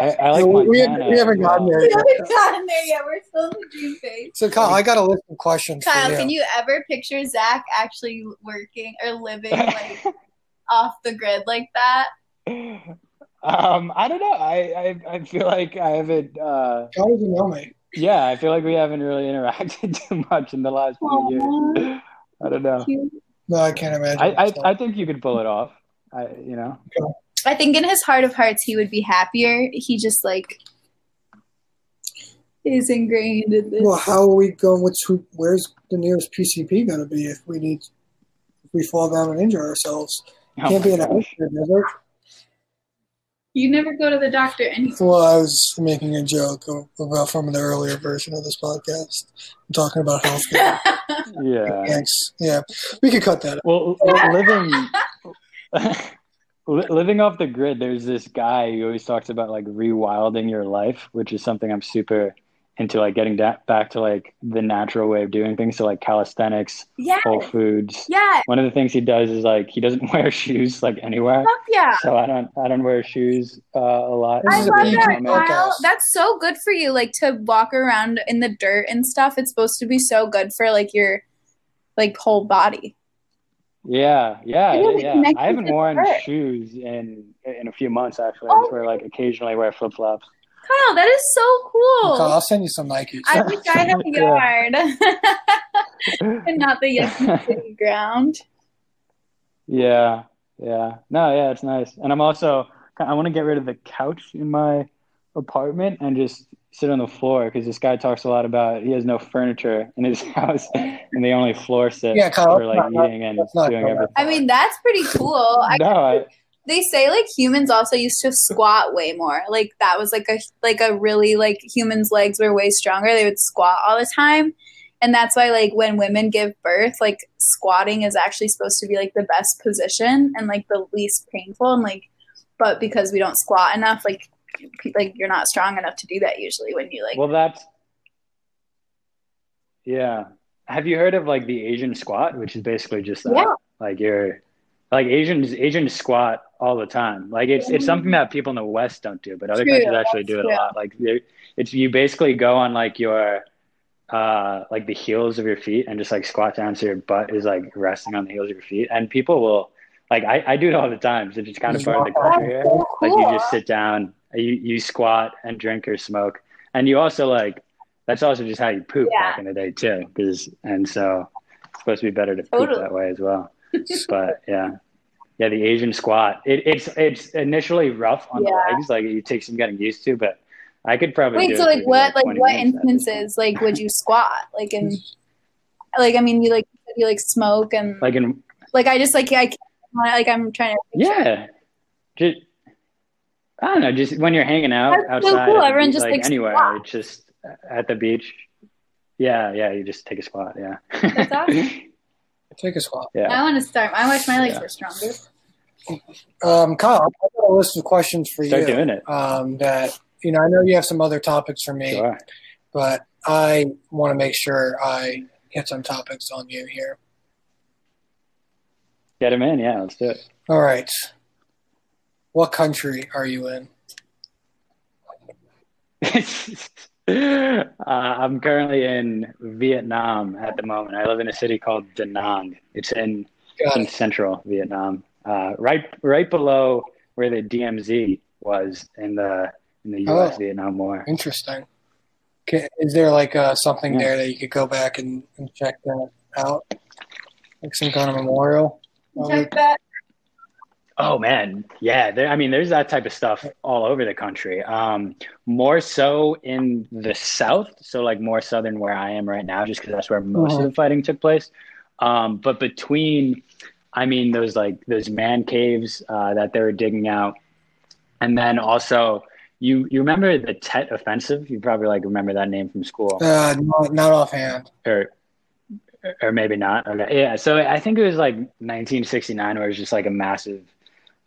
I, I like we, we, Montana. we haven't gotten well. there We yet. haven't gotten there yet. We're still in the dream phase. So Kyle, I got a list of questions Kyle, for you. can you ever picture Zach actually working or living like off the grid like that? Um, I don't know. I, I I feel like I haven't. Uh, How would you know me? yeah, I feel like we haven't really interacted too much in the last few years. I don't know. No, I can't imagine. I, I I think you could pull it off. I you know. I think in his heart of hearts he would be happier. He just like is ingrained in this. well, how are we going? What's who? Where's the nearest PCP going to be if we need? If we fall down and injure ourselves, Oh can't be in a desert. You never go to the doctor anyway. Well, I was making a joke about from the earlier version of this podcast. I'm talking about healthcare. Yeah. Thanks. Yeah, we could cut that. out. Well, living li- living off the grid. There's this guy who always talks about like rewilding your life, which is something I'm super into. Like getting da- back to like the natural way of doing things. So like calisthenics, yeah, Whole Foods. yeah, One of the things he does is like he doesn't wear shoes like anywhere. fuck yeah. So I don't I don't wear shoes uh, a lot. I love that. Kyle. That's so good for you. Like to walk around in the dirt and stuff. It's supposed to be so good for like your like whole body. Yeah, yeah, really yeah. I haven't worn earth. shoes in in a few months actually. I Oh. just wear like occasionally wear flip flops. Kyle, that is so cool. Kyle, I'll send you some Nikes. I wish I had a Yeah. yard and not the yucky city ground. Yeah, yeah. No, yeah, it's nice. And I'm also I want to get rid of the couch in my apartment and just sit on the floor because this guy talks a lot about he has no furniture in his house and they only floor sit Yeah, Kyle, for like not- eating and doing everything. I mean, that's pretty cool. I, No, I, they say like humans also used to squat way more. Like that was like a like a really like humans' legs were way stronger. They would squat all the time. And that's why like when women give birth, like squatting is actually supposed to be like the best position and like the least painful and like but because we don't squat enough, like pe- like you're not strong enough to do that usually when you like well, that's yeah. Have you heard of like the Asian squat, which is basically just that? Yeah. Like you're like Asians Asians squat all the time. Like it's it's something that people in the West don't do, but other True, countries actually do it true. a lot. Like it's you basically go on like your uh like the heels of your feet and just like squat down so your butt is like resting on the heels of your feet. And people will like I, I do it all the time. So it's just kind of part of the culture here. Like you just sit down, you you squat and drink or smoke, and you also like that's also just how you poop Yeah. back in the day too. Because and so it's supposed to be better to poop that way as well. but yeah, yeah, the Asian squat. It, it's it's initially rough on Yeah. the legs, like it takes some getting used to. But I could probably Wait, so like what like 20 what minutes at this instances like would you squat? Like in like I mean you like you like smoke and. Like in like I just like I can't, like I'm trying to picture. yeah, just I don't know, just when you're hanging out That's so outside, cool. Everyone beach, just, like, like, anywhere, squats. it's just at the beach. Yeah, yeah, you just take a squat. Yeah, That's awesome. Take a squat. yeah. I want to start. I wish my legs Yeah. were stronger. Um, Kyle, I've got a list of questions for Start you. Start doing it. Um, that you know, I know you have some other topics for me, Sure. but I want to make sure I hit some topics on you here. Get him in. Yeah, let's do it. All right. What country are you in? uh, I'm currently in Vietnam at the moment. I live in a city called Da Nang. It's in, Got in it. central Vietnam, uh, right right below where the DMZ was in the in the U.S. Oh. Vietnam War. Interesting. Ca is there like uh, something Yeah. there that you could go back and, and check that out? Like some kind of memorial? Check that. Oh man, yeah. There, I mean, there's that type of stuff all over the country. Um, more so in the south, so like more southern where I am right now, just because that's where most Uh-huh. of the fighting took place. Um, but between, I mean, those like those man caves uh, that they were digging out, and then also you you remember the Tet Offensive? You probably like remember that name from school Uh, not, not offhand. or or maybe not. Okay, yeah. So I think it was like 1969, where it was just like a massive,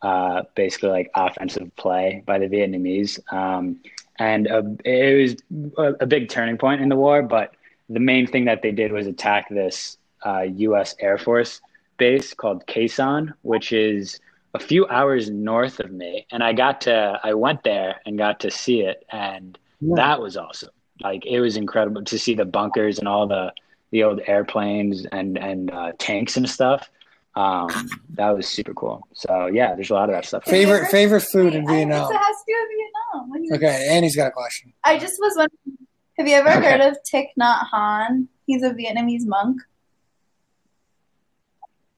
uh, basically like offensive play by the Vietnamese, um, and uh it was a, a big turning point in the war. But the main thing that they did was attack this uh, U.S. Air Force base called Khe Sanh, which is a few hours north of me, and I got to I went there and got to see it, and Yeah. that was awesome. Like it was incredible to see the bunkers and all the the old airplanes and and uh, tanks and stuff. Um, that was super cool. So yeah, there's a lot of that stuff. Favorite favorite food in Vietnam. it has to do with Vietnam. What do you- Okay, Annie's got a question. I just was wondering, have you ever Okay. heard of Thich Nhat Hanh? He's a Vietnamese monk.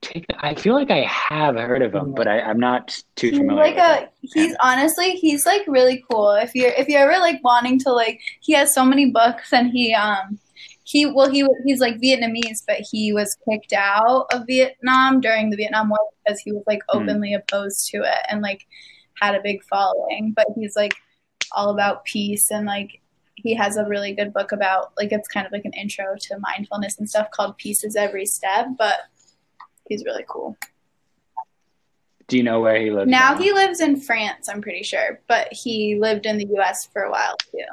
Take- I feel like I have heard of him, but I, I'm not too He's familiar. like with a him. he's honestly he's like really cool. If you're if you're ever like wanting to like he has so many books and he um he well he he's like Vietnamese but he was kicked out of Vietnam during the Vietnam War because he was like Hmm. openly opposed to it and like had a big following. But he's like all about peace and like he has a really good book about like it's kind of like an intro to mindfulness and stuff called Peace is Every Step. But he's really cool. Do you know where he lives? Now he lives in France, I'm pretty sure, but he lived in the US for a while too.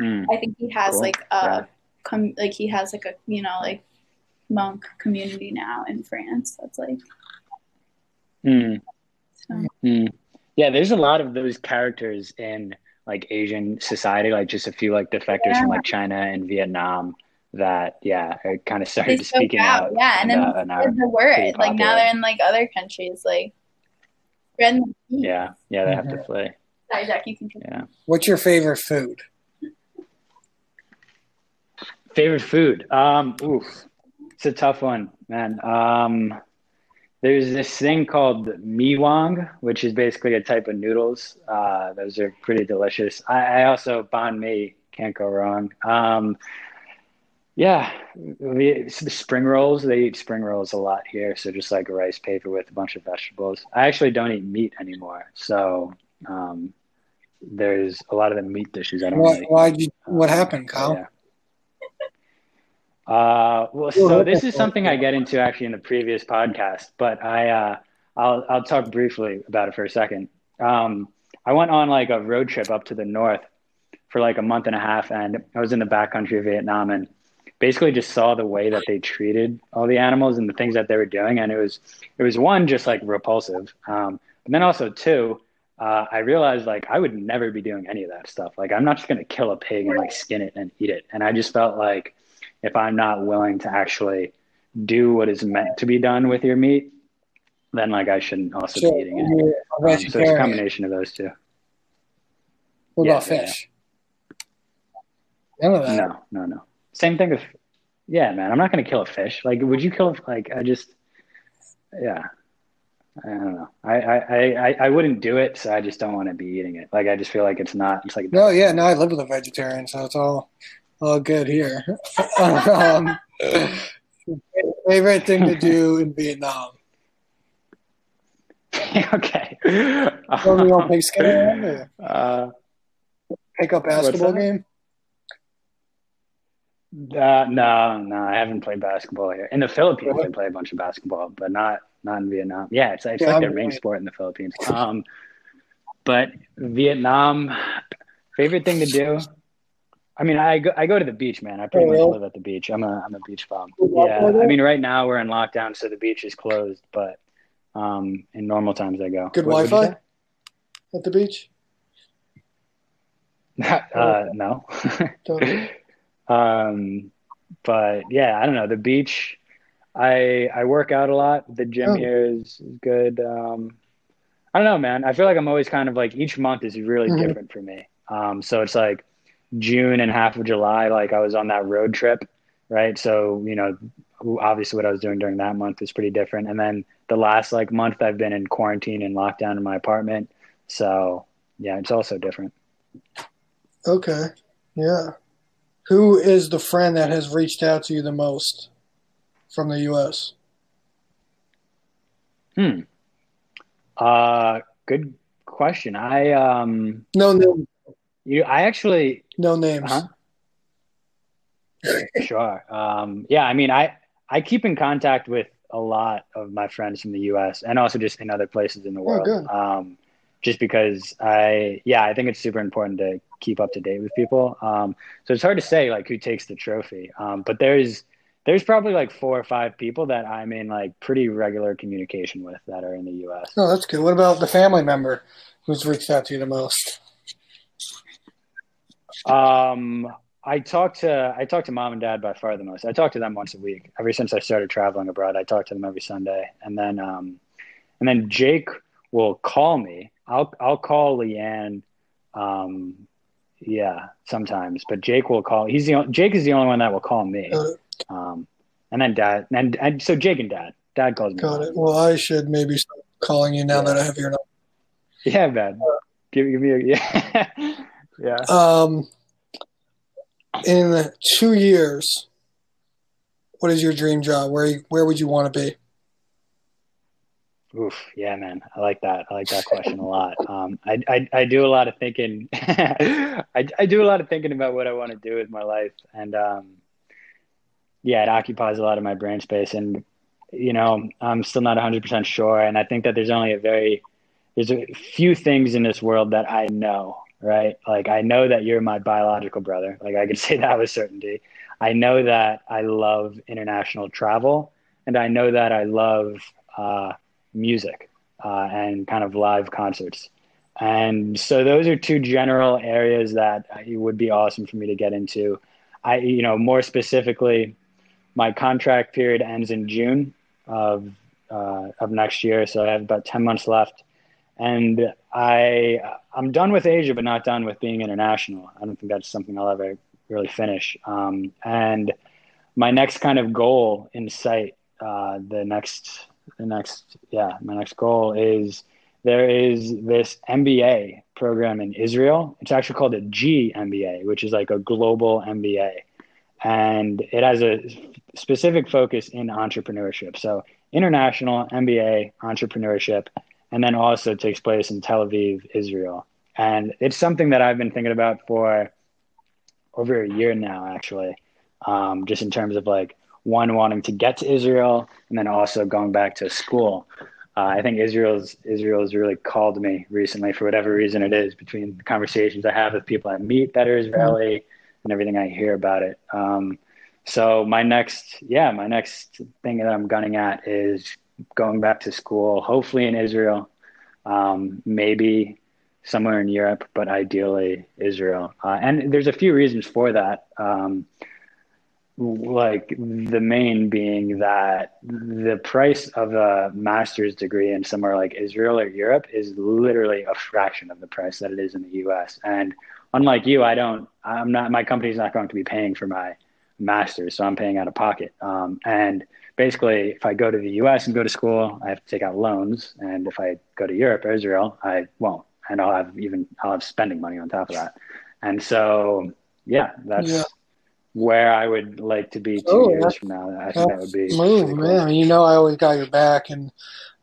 Hmm. I think he has Cool. like a Yeah. com- like he has like a you know like monk community now in France. That's like Hmm. so. Hmm. Yeah, there's a lot of those characters in like Asian society, like just a few like defectors from like China and Vietnam that yeah, are kind of they started spoke speaking out, out. yeah, and then uh, and are- spread the word. Like now they're in like other countries, like spreading the peace. yeah, yeah, they have to Mhm. play. Sorry, Jack, you can. Yeah. What's your favorite food? Favorite food? Um, oof, it's a tough one, man. Um, there's this thing called mi quang, which is basically a type of noodles. Uh, those are pretty delicious. I, I also banh mi, can't go wrong. Um, yeah, the spring rolls. They eat spring rolls a lot here, so just like a rice paper with a bunch of vegetables. I actually don't eat meat anymore, so um, there's a lot of the meat dishes I don't What really why you what happened, Kyle? yeah. Uh, well, so this is something I get into actually in the previous podcast, but I uh, I'll I'll talk briefly about it for a second. Um, I went on like a road trip up to the north for like a month and a half, and I was in the backcountry of Vietnam, and basically just saw the way that they treated all the animals and the things that they were doing, and it was it was one just like repulsive, um, but then also two. Uh, I realized like I would never be doing any of that stuff. Like I'm not just gonna kill a pig and like skin it and eat it. And I just felt like if I'm not willing to actually do what is meant to be done with your meat, then like I shouldn't also So be eating it. Um, so it's a combination of those two. what yeah, about yeah, fish? None of that. No, no, no. Same thing with yeah, man. I'm not gonna kill a fish. Like, would you kill? Like, I just yeah. I don't know. I, I, I, I wouldn't do it, so I just don't want to be eating it. Like I just feel like it's not. It's like No, yeah, no, I live with a vegetarian, so it's all all good here. um, favorite thing to do in Vietnam? okay. Go to old pigskin Uh, pick up basketball game? Uh, no, no, I haven't played basketball here. In the Philippines, I play a bunch of basketball, but not not in Vietnam. Yeah, it's it's Yeah, like their I'm- main sport in the Philippines. Um, but Vietnam, favorite thing to do. I mean, I go I go to the beach, man. I pretty Oh, much really? live at the beach. I'm a I'm a beach bum. Yeah, I mean, right now we're in lockdown, so the beach is closed. But um, in normal times, I go. Good What Wi-Fi at the beach? uh, no. Um, but yeah, I don't know. The beach, I I work out a lot. The gym Oh. here is, good. Um, I don't know, man. I feel like I'm always kind of like each month is really Mhm. different for me. Um, so it's like June and half of July, like I was on that road trip, right? So you know, obviously what I was doing during that month was pretty different. And then the last like month I've been in quarantine and lockdown in my apartment. So yeah, it's also different. Okay. Yeah. Who is the friend that has reached out to you the most from the US? Hmm. Uh good question. I um No names. you I actually No names. huh? Sure. Um yeah, I mean I I keep in contact with a lot of my friends from the US and also just in other places in the world. good. Um just because I yeah, I think it's super important to keep up to date with people. Um so it's hard to say like who takes the trophy. Um but there's there's probably like four or five people that I'm in like pretty regular communication with that are in the US. No, that's good. What about the family member who's reached out to you the most? Um, I talk to I talk to mom and dad by far the most. I talk to them once a week. Ever since I started traveling abroad, I talk to them every Sunday. And then um, and then Jake will call me. I'll I'll call Leanne. Um, yeah, sometimes, but Jake will call. He's the Jake is the only one that will call me. Um, and then dad and and so Jake and dad. Dad calls me. Got it. Well, I should maybe start calling you now that I have your number. Yeah, man. Give, give me a yeah. yeah. Um, in two years, what is your dream job? Where where would you want to be? Oof, yeah, man. I like that. I like that question a lot. Um, I, I, I do a lot of thinking. I, I do a lot of thinking about what I want to do with my life, and um, yeah, it occupies a lot of my brain space. And you know, I'm still not 100 percent sure. And I think that there's only a very there's a few things in this world that I know. Right? Like I know that you're my biological brother. Like I could say that with certainty. I know that I love international travel, and I know that I love. Uh, music uh, and kind of live concerts. And so those are two general areas that it would be awesome for me to get into. I, you know, more specifically, my contract period ends in June of uh, of next year, so I have about ten months left. And I I'm done with Asia, but not done with being international. I don't think that's something I'll ever really finish. Um, and my next kind of goal in sight, uh, the next the next yeah my next goal is there is this MBA program in Israel. It's actually called a G MBA, which is like a global MBA, and it has a specific focus in entrepreneurship. So international MBA entrepreneurship, and then also takes place in Tel Aviv, Israel. And it's something that I've been thinking about for over a year now, actually, um, just in terms of like one wanting to get to Israel and then also going back to school. Uh, I think Israel's Israel's really called me recently for whatever reason it is between the conversations I have with people I meet that are Israeli and everything I hear about it. Um, so my next, yeah, my next thing that I'm gunning at is going back to school, hopefully in Israel, um, maybe somewhere in Europe, but ideally Israel. Uh, and there's a few reasons for that. Um, like the main being that the price of a master's degree in somewhere like Israel or Europe is literally a fraction of the price that it is in the US. And unlike you, I don't, I'm not, my company's not going to be paying for my master's, so I'm paying out of pocket. Um, and basically, if I go to the US and go to school, I have to take out loans. And if I go to Europe or Israel, I won't. And I'll have even, I'll have spending money on top of that. And so, yeah, that's, yeah where I would like to be two oh, years from now. I think that would be move, cool. man. You know, I always got your back, and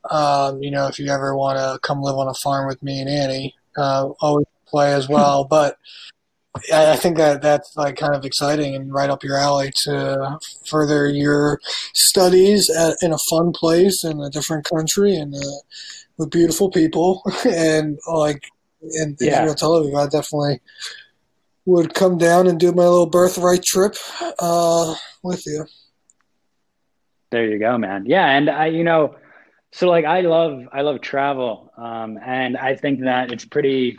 um, you know, if you ever want to come live on a farm with me and Annie, uh, always play as well. but I, I think that that's like kind of exciting and right up your alley to further your studies at, in a fun place in a different country and uh, with beautiful people and like in yeah. Israel Tel Aviv. I definitely would come down and do my little birthright trip uh, with you. There you go, man. Yeah, and I, you know, so like I love I love travel, um, and I think that it's pretty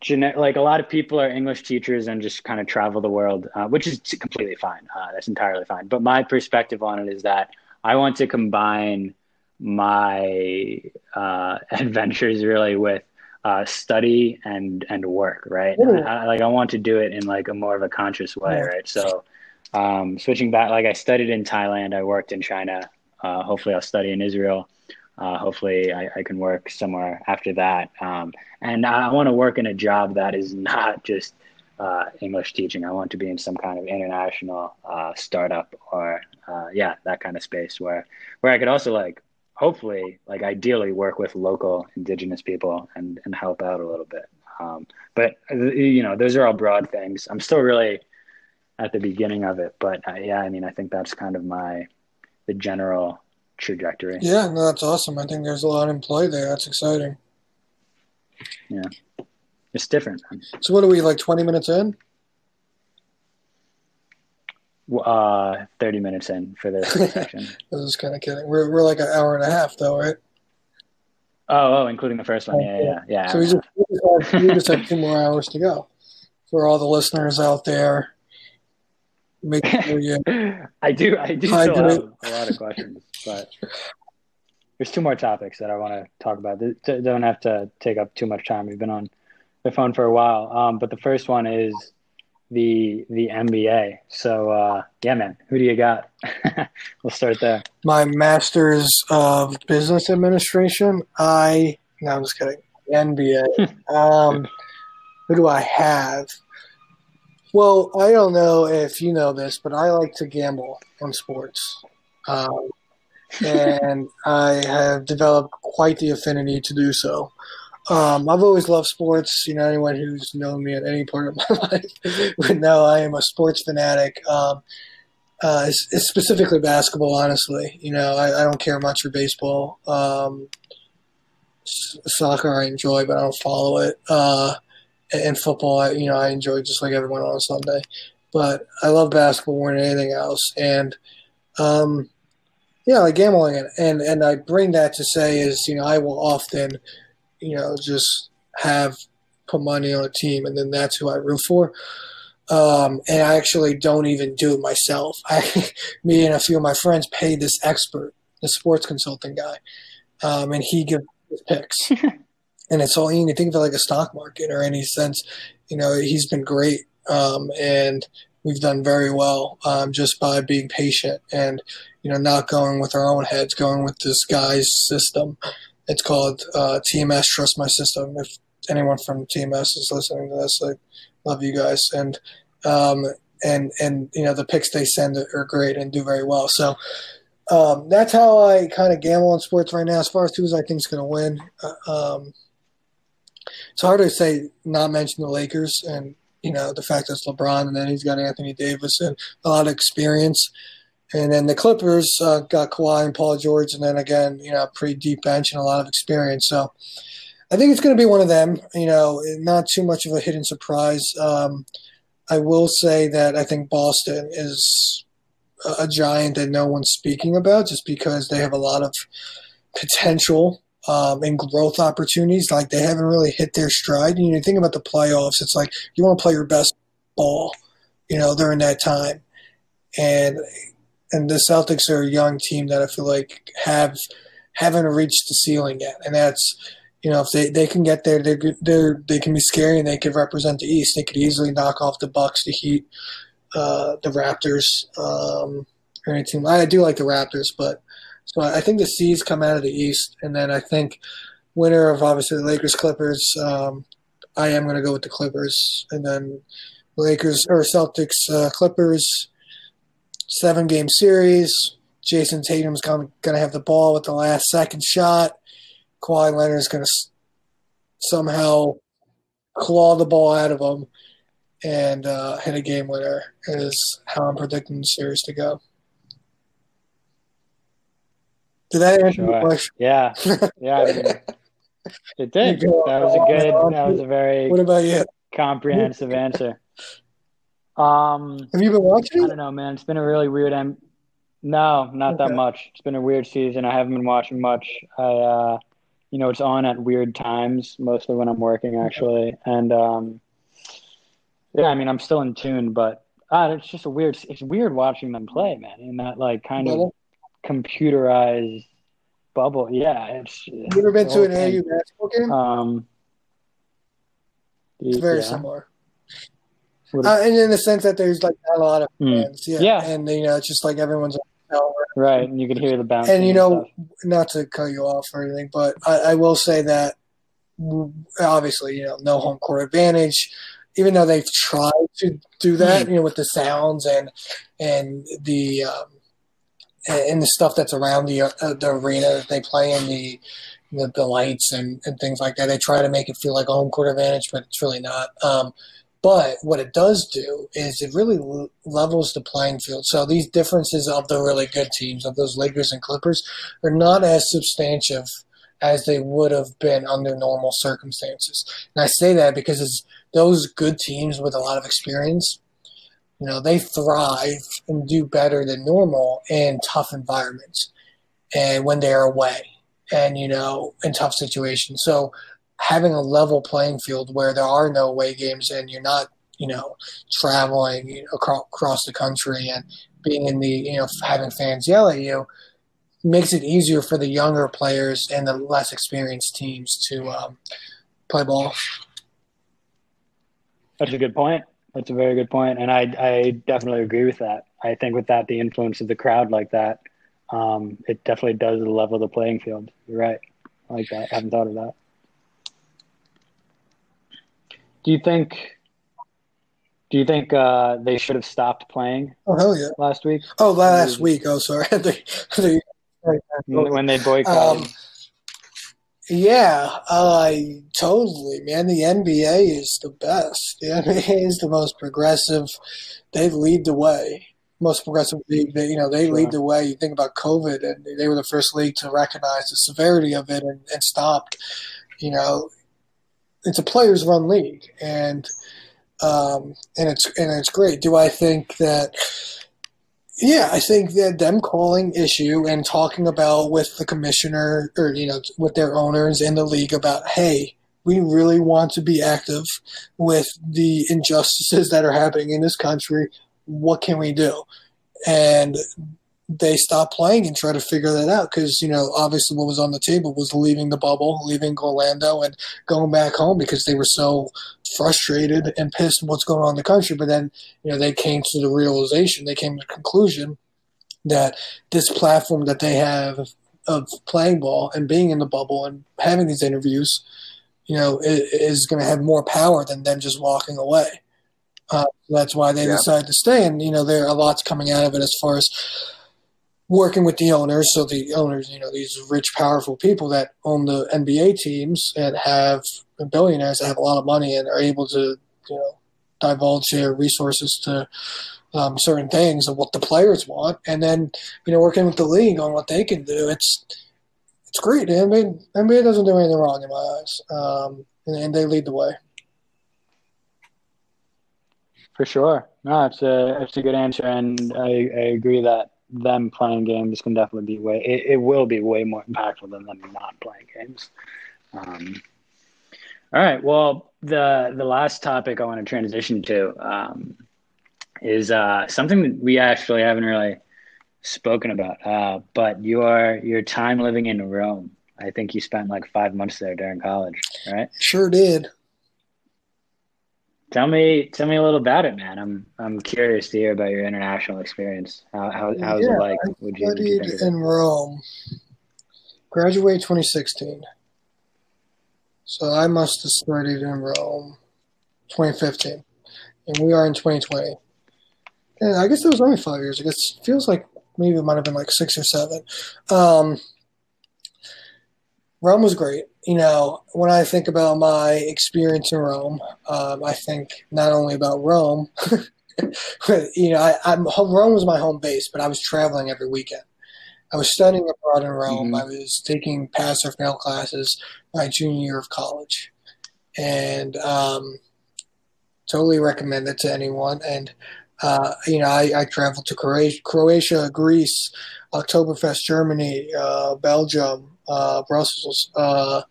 genetic. Like a lot of people are English teachers and just kind of travel the world, uh, which is completely fine. Uh, that's entirely fine. But my perspective on it is that I want to combine my uh, adventures really with uh, study and and work, right? I, like I want to do it in like a more of a conscious way, right? So, um, switching back, like I studied in Thailand, I worked in China, Uh, hopefully, I'll study in Israel. Uh, hopefully, I, I, can work somewhere after that. Um, and I want to work in a job that is not just uh, English teaching. I want to be in some kind of international uh, startup or uh, yeah, that kind of space where where I could also like hopefully like ideally work with local indigenous people and and help out a little bit. Um, but you know, those are all broad things. I'm still really at the beginning of it, but uh, yeah, I mean, I think that's kind of my the general trajectory. Yeah, no, that's awesome. I think there's a lot in play there. That's exciting. Yeah, it's different. So, what are we like? Twenty minutes in? Uh, thirty minutes in for this section. I was just kind of kidding. We're we're like an hour and a half, though, right? Oh, oh, including the first one. Yeah, yeah, yeah. So we just, we just, have, we just have two more hours to go. For all the listeners out there, make sure you. I do. I do still have a lot of questions, but there's two more topics that I want to talk about. They don't have to take up too much time. We've been on the phone for a while, um, but the first one is the the MBA. So uh, yeah, man, who do you got? we'll start there. My master's of business administration. I no, I'm just kidding. MBA. um, who do I have? Well, I don't know if you know this, but I like to gamble on sports. Um, and I have developed quite the affinity to do so. Um, I've always loved sports. You know, anyone who's known me at any part of my life would know I am a sports fanatic. Um, uh, it's, it's, specifically basketball, honestly. You know, I, I don't care much for baseball. Um, soccer I enjoy, but I don't follow it. Uh, and football, I, you know, I enjoy just like everyone on Sunday. But I love basketball more than anything else. And um, yeah, like gambling, and, and and I bring that to say is, you know, I will often, you know, just have put money on a team, and then that's who I root for. Um, and I actually don't even do it myself. I, me and a few of my friends pay this expert, the sports consulting guy, um, and he gives picks. and it's all you can think of it like a stock market or any sense. You know, he's been great, um, and we've done very well um, just by being patient and you know not going with our own heads, going with this guy's system. It's called uh, TMS Trust My System. If anyone from TMS is listening to this, I love you guys and. Um, and and you know the picks they send are great and do very well. So um, that's how I kind of gamble on sports right now. As far as who's I think is going to win, uh, um, it's hard to say not mention the Lakers and you know the fact that it's LeBron and then he's got Anthony Davis and a lot of experience. And then the Clippers uh, got Kawhi and Paul George, and then again, you know, pretty deep bench and a lot of experience. So I think it's going to be one of them. You know, not too much of a hidden surprise. Um, I will say that I think Boston is a giant that no one's speaking about, just because they have a lot of potential um, and growth opportunities. Like they haven't really hit their stride. You know, think about the playoffs. It's like you want to play your best ball, you know, during that time. And and the Celtics are a young team that I feel like have haven't reached the ceiling yet. And that's you know if they, they can get there, they're they're they can be scary and they could represent the East. They could easily knock off the Bucks, the Heat, uh, the Raptors, um, or any team. I do like the Raptors, but so I think the C's come out of the East, and then I think winner of obviously the Lakers Clippers. Um, I am going to go with the Clippers, and then Lakers or Celtics uh, Clippers. Seven game series. Jayson Tatum's going to have the ball with the last second shot. Kawhi Leonard's going to somehow claw the ball out of him and uh, hit a game winner. Is how I'm predicting the series to go. Did that answer sure. question? Yeah, yeah. I mean, it did. That was a good. That was a very. What about you? Comprehensive answer. Um, Have you been watching? I don't know, man. It's been a really weird. M- no, not okay. that much. It's been a weird season. I haven't been watching much. I, uh, you know, it's on at weird times, mostly when I'm working, actually. And um, yeah, I mean, I'm still in tune, but uh, it's just a weird. It's weird watching them play, man. In that like kind of computerized bubble. Yeah, it's. You ever been to an AU basketball game? Um, it's very yeah. similar. Uh, and in the sense that there's like not a lot of hmm. fans, mm. yeah. yeah, and you know it's just like everyone's Right, and you can hear the bouncing. And you know, stuff. not to cut you off or anything, but I, I will say that obviously, you know, no home court advantage. Even though they've tried to do that, you know, with the sounds and and the um, and the stuff that's around the uh, the arena that they play in, the the, the lights and, and things like that. They try to make it feel like a home court advantage, but it's really not. Um, but what it does do is it really levels the playing field. So these differences of the really good teams, of those Lakers and Clippers, are not as substantive as they would have been under normal circumstances. And I say that because it's those good teams with a lot of experience, you know, they thrive and do better than normal in tough environments and when they're away and, you know, in tough situations. So having a level playing field where there are no away games and you're not, you know, traveling across, the country and being in the, you know, having fans yell at you makes it easier for the younger players and the less experienced teams to um, play ball. That's a good point. That's a very good point, and I I definitely agree with that. I think with that, the influence of the crowd like that, um, it definitely does level the playing field. You're right. I like that. I haven't thought of that. Do you think? Do you think uh, they should have stopped playing? Oh hell yeah! Last week. Oh, last week. Oh, sorry. when they boycotted. Um, yeah, I totally, man. The NBA is the best. The NBA is the most progressive. They lead the way. Most progressive league. They, you know, they sure. lead the way. You think about COVID, and they were the first league to recognize the severity of it and, and stopped. You know, it's a players' run league, and um, and it's and it's great. Do I think that? Yeah, I think that them calling issue and talking about with the commissioner or you know with their owners in the league about hey, we really want to be active with the injustices that are happening in this country. What can we do? And they stopped playing and try to figure that out because you know obviously what was on the table was leaving the bubble, leaving Orlando, and going back home because they were so frustrated and pissed what's going on in the country. But then you know they came to the realization, they came to the conclusion that this platform that they have of playing ball and being in the bubble and having these interviews, you know, is, going to have more power than them just walking away. Uh, that's why they yeah. decided to stay, and you know, there are lot's coming out of it as far as working with the owners. So the owners, you know, these rich, powerful people that own the NBA teams and have billionaires that have a lot of money and are able to, you know, divulge their resources to um, certain things of what the players want, and then you know working with the league on what they can do. It's it's great. The NBA, NBA doesn't do anything wrong in my eyes, um, and, and they lead the way. For sure. No, it's a it's a good answer, and I, I agree that them playing games can definitely be way it, it will be way more impactful than them not playing games. Um, all right. Well, the the last topic I want to transition to um, is uh, something that we actually haven't really spoken about. Uh, but your your time living in Rome. I think you spent like five months there during college, right? Sure did. Tell me, tell me a little about it, man. I'm, I'm curious to hear about your international experience. How, how, how was yeah, it like? Would you, studied you in Rome. Graduated 2016. So I must have studied in Rome 2015, and we are in 2020. And I guess it was only five years. I guess it feels like maybe it might have been like six or seven. Um, Rome was great. You know, when I think about my experience in Rome, um, I think not only about Rome, but, you know, I, I'm, Rome was my home base, but I was traveling every weekend. I was studying abroad in Rome. Mm-hmm. I was taking pass or fail classes my junior year of college, and um, totally recommend it to anyone. And uh, you know, I, I, traveled to Croatia, Croatia Greece, Oktoberfest, Germany, uh, Belgium, uh, Brussels, uh,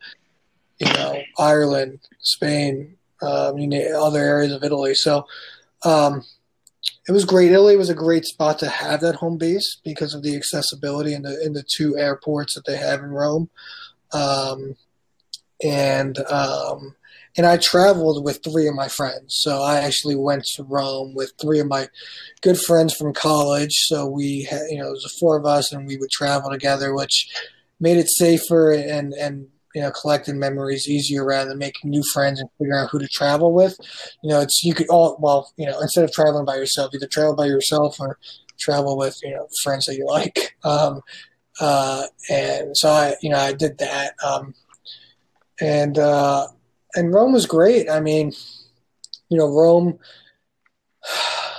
you know, Ireland, Spain, um, other areas of Italy. So um, it was great. Italy was a great spot to have that home base because of the accessibility in the in the two airports that they have in Rome. Um, and um, and I traveled with three of my friends. So I actually went to Rome with three of my good friends from college. So we, had, you know, it was the four of us, and we would travel together, which made it safer and and you know collecting memories easier rather than making new friends and figuring out who to travel with. You know, it's you could all well, you know, instead of traveling by yourself, either travel by yourself or travel with you know friends that you like. Um, uh, and so I, you know, I did that. Um, and uh, and Rome was great. I mean, you know, Rome,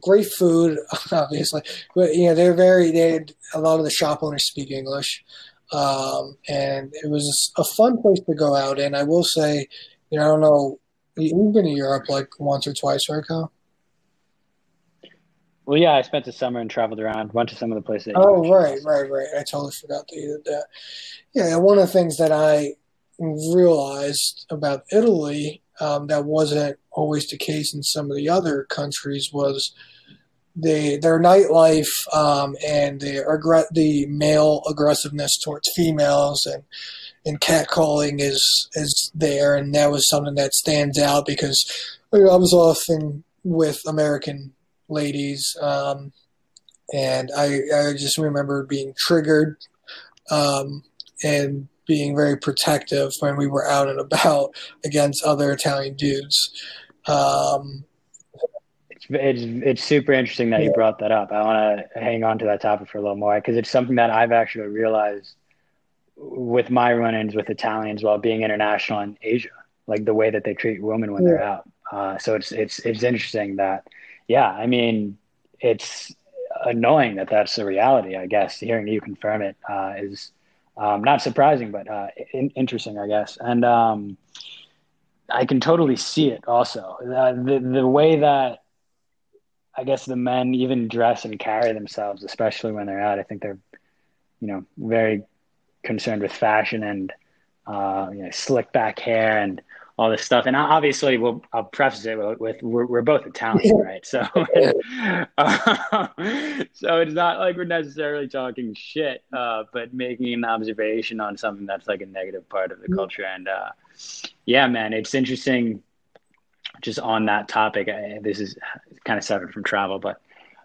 great food, obviously, but you know, they're very. They had a lot of the shop owners speak English, um, and it was a fun place to go out. And I will say, you know, I don't know, we've been to Europe like once or twice, right, Kyle? Well, yeah, I spent the summer and traveled around, went to some of the places. Oh, right, right, right. I totally forgot that you did that. Yeah, one of the things that I realized about Italy um, that wasn't always the case in some of the other countries was the their nightlife um, and the the male aggressiveness towards females and and catcalling is is there, and that was something that stands out because I was often with American ladies, um, and I I just remember being triggered um, and being very protective when we were out and about against other Italian dudes. Um, it's, it's, it's super interesting that yeah. you brought that up. I want to hang on to that topic for a little more because it's something that I've actually realized with my run-ins with Italians while being international in Asia, like the way that they treat women when yeah. they're out. Uh, so it's it's it's interesting that, yeah. I mean, it's annoying that that's the reality. I guess hearing you confirm it uh, is um, not surprising, but uh, in- interesting, I guess. And um, I can totally see it also. Uh, the, the way that I guess the men even dress and carry themselves, especially when they're out, I think they're, you know, very concerned with fashion and, uh, you know, slick back hair and all this stuff. And obviously, we'll, I'll preface it with, with we're, we're, both Italian, right? So, uh, so it's not like we're necessarily talking shit, uh, but making an observation on something that's like a negative part of the culture. And uh, yeah, man, it's interesting. Just on that topic, I, this is kind of separate from travel, but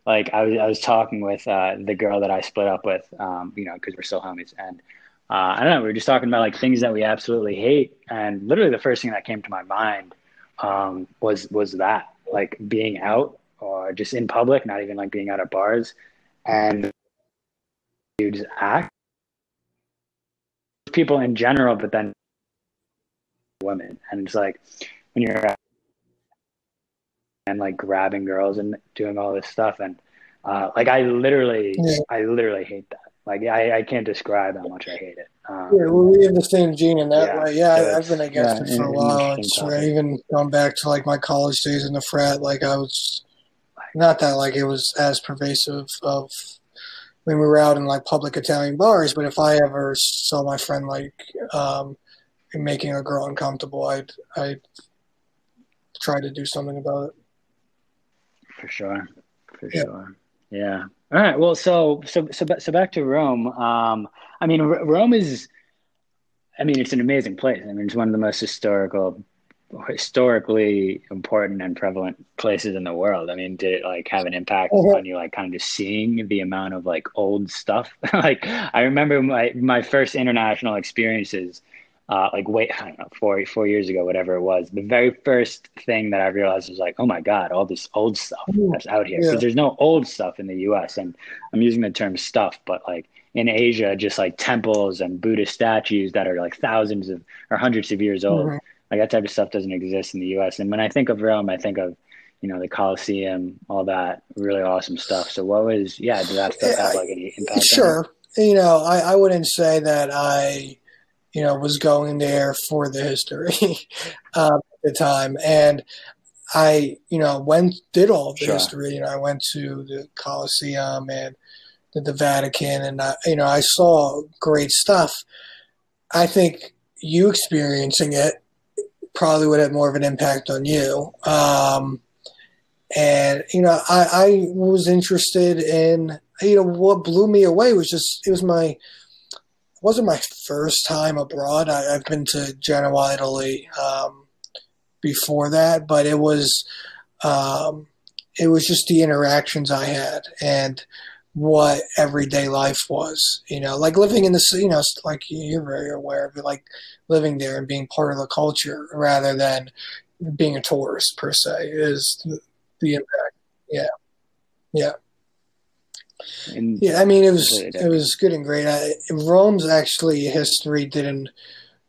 like I was, I was talking with uh, the girl that I split up with, um, you know, because we're still homies, and uh, I don't know. We were just talking about like things that we absolutely hate, and literally the first thing that came to my mind um, was was that like being out or just in public, not even like being out at bars, and dudes act people in general, but then women, and it's like when you're and like grabbing girls and doing all this stuff, and uh, like I literally, yeah. I literally hate that. Like I, I can't describe how much I hate it. Um, yeah, well, we have the same gene in that yeah, way. Yeah, I, have been against yeah, it for a while. It's even going back to like my college days in the frat. Like I was, not that like it was as pervasive of when we were out in like public Italian bars, but if I ever saw my friend like um, making a girl uncomfortable, I'd I'd try to do something about it. For sure, for yeah. sure. Yeah. All right. Well, so so so so back to Rome. Um, I mean, R- Rome is. I mean, it's an amazing place. I mean, it's one of the most historical, historically important and prevalent places in the world. I mean, did it like have an impact mm-hmm. on you, like kind of just seeing the amount of like old stuff? like, I remember my my first international experiences uh, like wait, I don't know, four four years ago, whatever it was. The very first thing that I realized was like, oh my god, all this old stuff that's out here because yeah. there's no old stuff in the U.S. and I'm using the term stuff, but like in Asia, just like temples and Buddhist statues that are like thousands of or hundreds of years old. Like that type of stuff doesn't exist in the U.S. And when I think of Rome, I think of you know the Colosseum, all that really awesome stuff. So what was yeah? Did that stuff have like any impact? Sure. You know, I, I wouldn't say that I you know, was going there for the history um, at the time. And I, you know, went, did all the sure. history. You know, I went to the Colosseum and the Vatican and, I, you know, I saw great stuff. I think you experiencing it probably would have more of an impact on you. Um, and, you know, I, I was interested in, you know, what blew me away was just, it was my, wasn't my first time abroad. I, have been to Genoa, Italy, um, before that, but it was um, it was just the interactions I had and what everyday life was. You know, like living in the you know, like you're very aware of it, like living there and being part of the culture rather than being a tourist per se is the, the impact. Yeah, yeah. And yeah, I mean, it was it was good and great. I, Rome's actually history didn't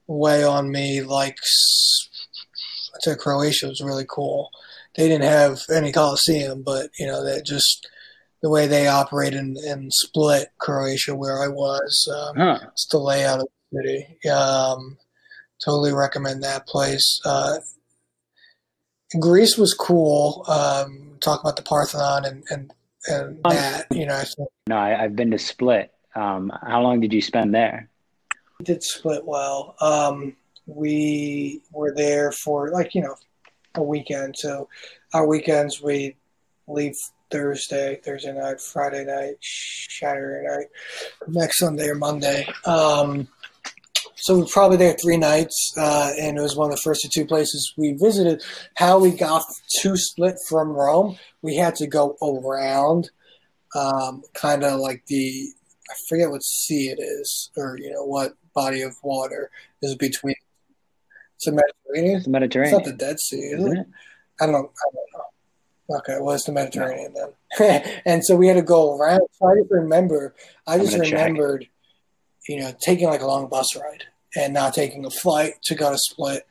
weigh on me like I said. Croatia was really cool. They didn't have any Coliseum, but you know that just the way they operate and, in Split, Croatia, where I was. Um, huh. It's the layout of the city. Um, totally recommend that place. Uh, Greece was cool. Um, talk about the Parthenon and, and and um, that, you know. no, I, have been to Split. Um, how long did you spend there? We did Split well. Um, we were there for like you know a weekend. So our weekends we leave Thursday, Thursday night, Friday night, Saturday night, next Sunday or Monday. Um, so we are probably there three nights, uh, and it was one of the first two places we visited. How we got to Split from Rome, we had to go around, um, kind of like the I forget what sea it is, or you know what body of water is between. It's the Mediterranean. It's the Mediterranean. It's not the Dead Sea, is Isn't it? it? I don't. I don't know. Okay, well, it's the Mediterranean then. and so we had to go around. So I just remember. I just remembered, check. you know, taking like a long bus ride and not taking a flight to go to Split.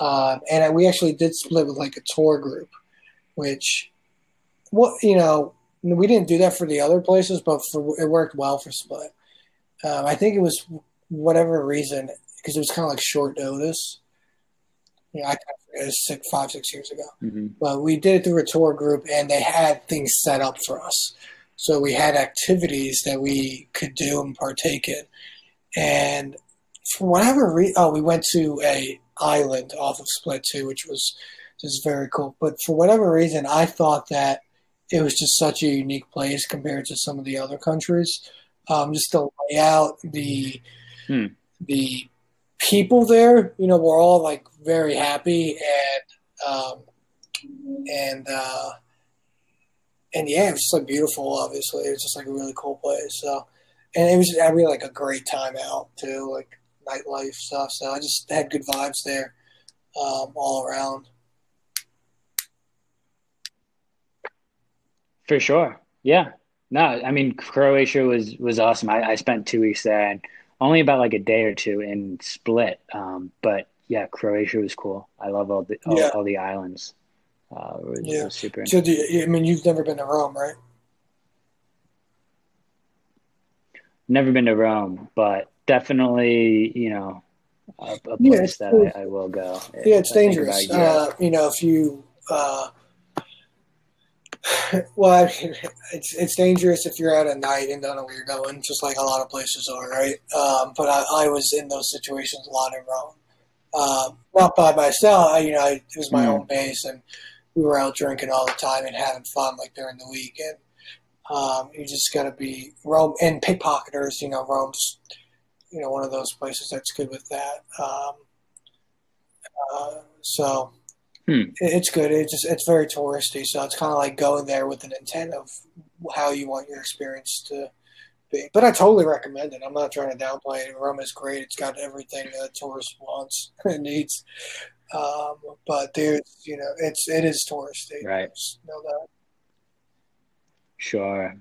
Um, and we actually did split with like a tour group, which, what you know, we didn't do that for the other places, but for it worked well for Split. Um, I think it was whatever reason because it was kind of like short notice. You know, I it was six, five, six years ago, mm-hmm. but we did it through a tour group, and they had things set up for us. So we had activities that we could do and partake in, and for whatever reason, oh, we went to a island off of Split too, which was just very cool. But for whatever reason, I thought that it was just such a unique place compared to some of the other countries. Um, just the layout, the hmm. the people there, you know, were all like very happy and um, and uh, and yeah, it was just like beautiful. Obviously, it was just like a really cool place. So, and it was I really like a great time out too. Like nightlife stuff. So I just had good vibes there um, all around. For sure. Yeah. No, I mean Croatia was was awesome. I, I spent two weeks there and only about like a day or two in Split. Um, but yeah, Croatia was cool. I love all the all, yeah. all the islands. Uh, it was, yeah. Was super. So, you, I mean, you've never been to Rome, right? Never been to Rome, but definitely, you know, a, a place yeah, that I, I, will go. Yeah, it's dangerous. Uh, you know, if you, uh, well, it's it's dangerous if you're out at night and don't know where you're going, just like a lot of places are, right? Um, but I, I, was in those situations a lot in Rome. Um, not by myself, I, you know, I, it was my mm. own base, and we were out drinking all the time and having fun, like during the week. And um, you just got to be Rome and pickpocketers. You know, Rome's you know one of those places that's good with that. Um, uh, so hmm. it's good. It's just it's very touristy, so it's kind of like going there with an intent of how you want your experience to be. But I totally recommend it. I'm not trying to downplay it. Rome is great. It's got everything that a tourist wants and needs. Um, but there's you know it's it is touristy. Right. Know that. Sure.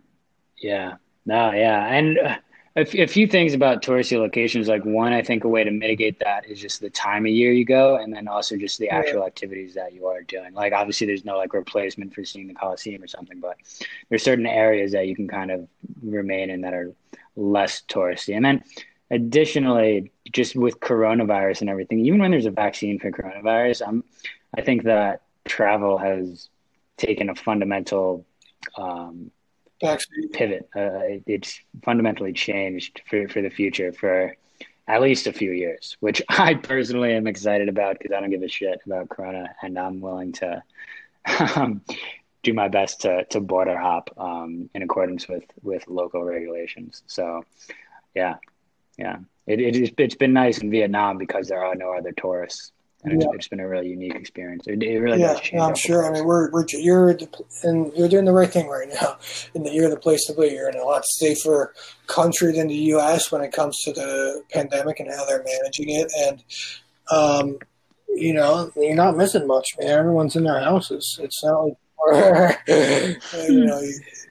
Yeah. No. Yeah. And. Uh, a, a few things about touristy locations. Like one, I think a way to mitigate that is just the time of year you go, and then also just the actual yeah. activities that you are doing. Like obviously, there's no like replacement for seeing the Coliseum or something, but there's certain areas that you can kind of remain in that are less touristy. And then additionally, just with coronavirus and everything, even when there's a vaccine for coronavirus, I'm, I think that travel has taken a fundamental um, pivot. Uh, it's fundamentally changed for, for the future for at least a few years, which I personally am excited about because I don't give a shit about Corona and I'm willing to um, do my best to, to border hop um, in accordance with, with local regulations. So, yeah, yeah. it, it it's been nice in Vietnam because there are no other tourists, and it's, Yeah. it's been a really unique experience. It, it really yeah, does change. I'm sure. I mean, we're we're you're the, and you're doing the right thing right now, and you're the place to be. You're in a lot safer country than the U.S. when it comes to the pandemic and how they're managing it, and um, you know, you're not missing much, man. Everyone's in their houses. It's not like you know,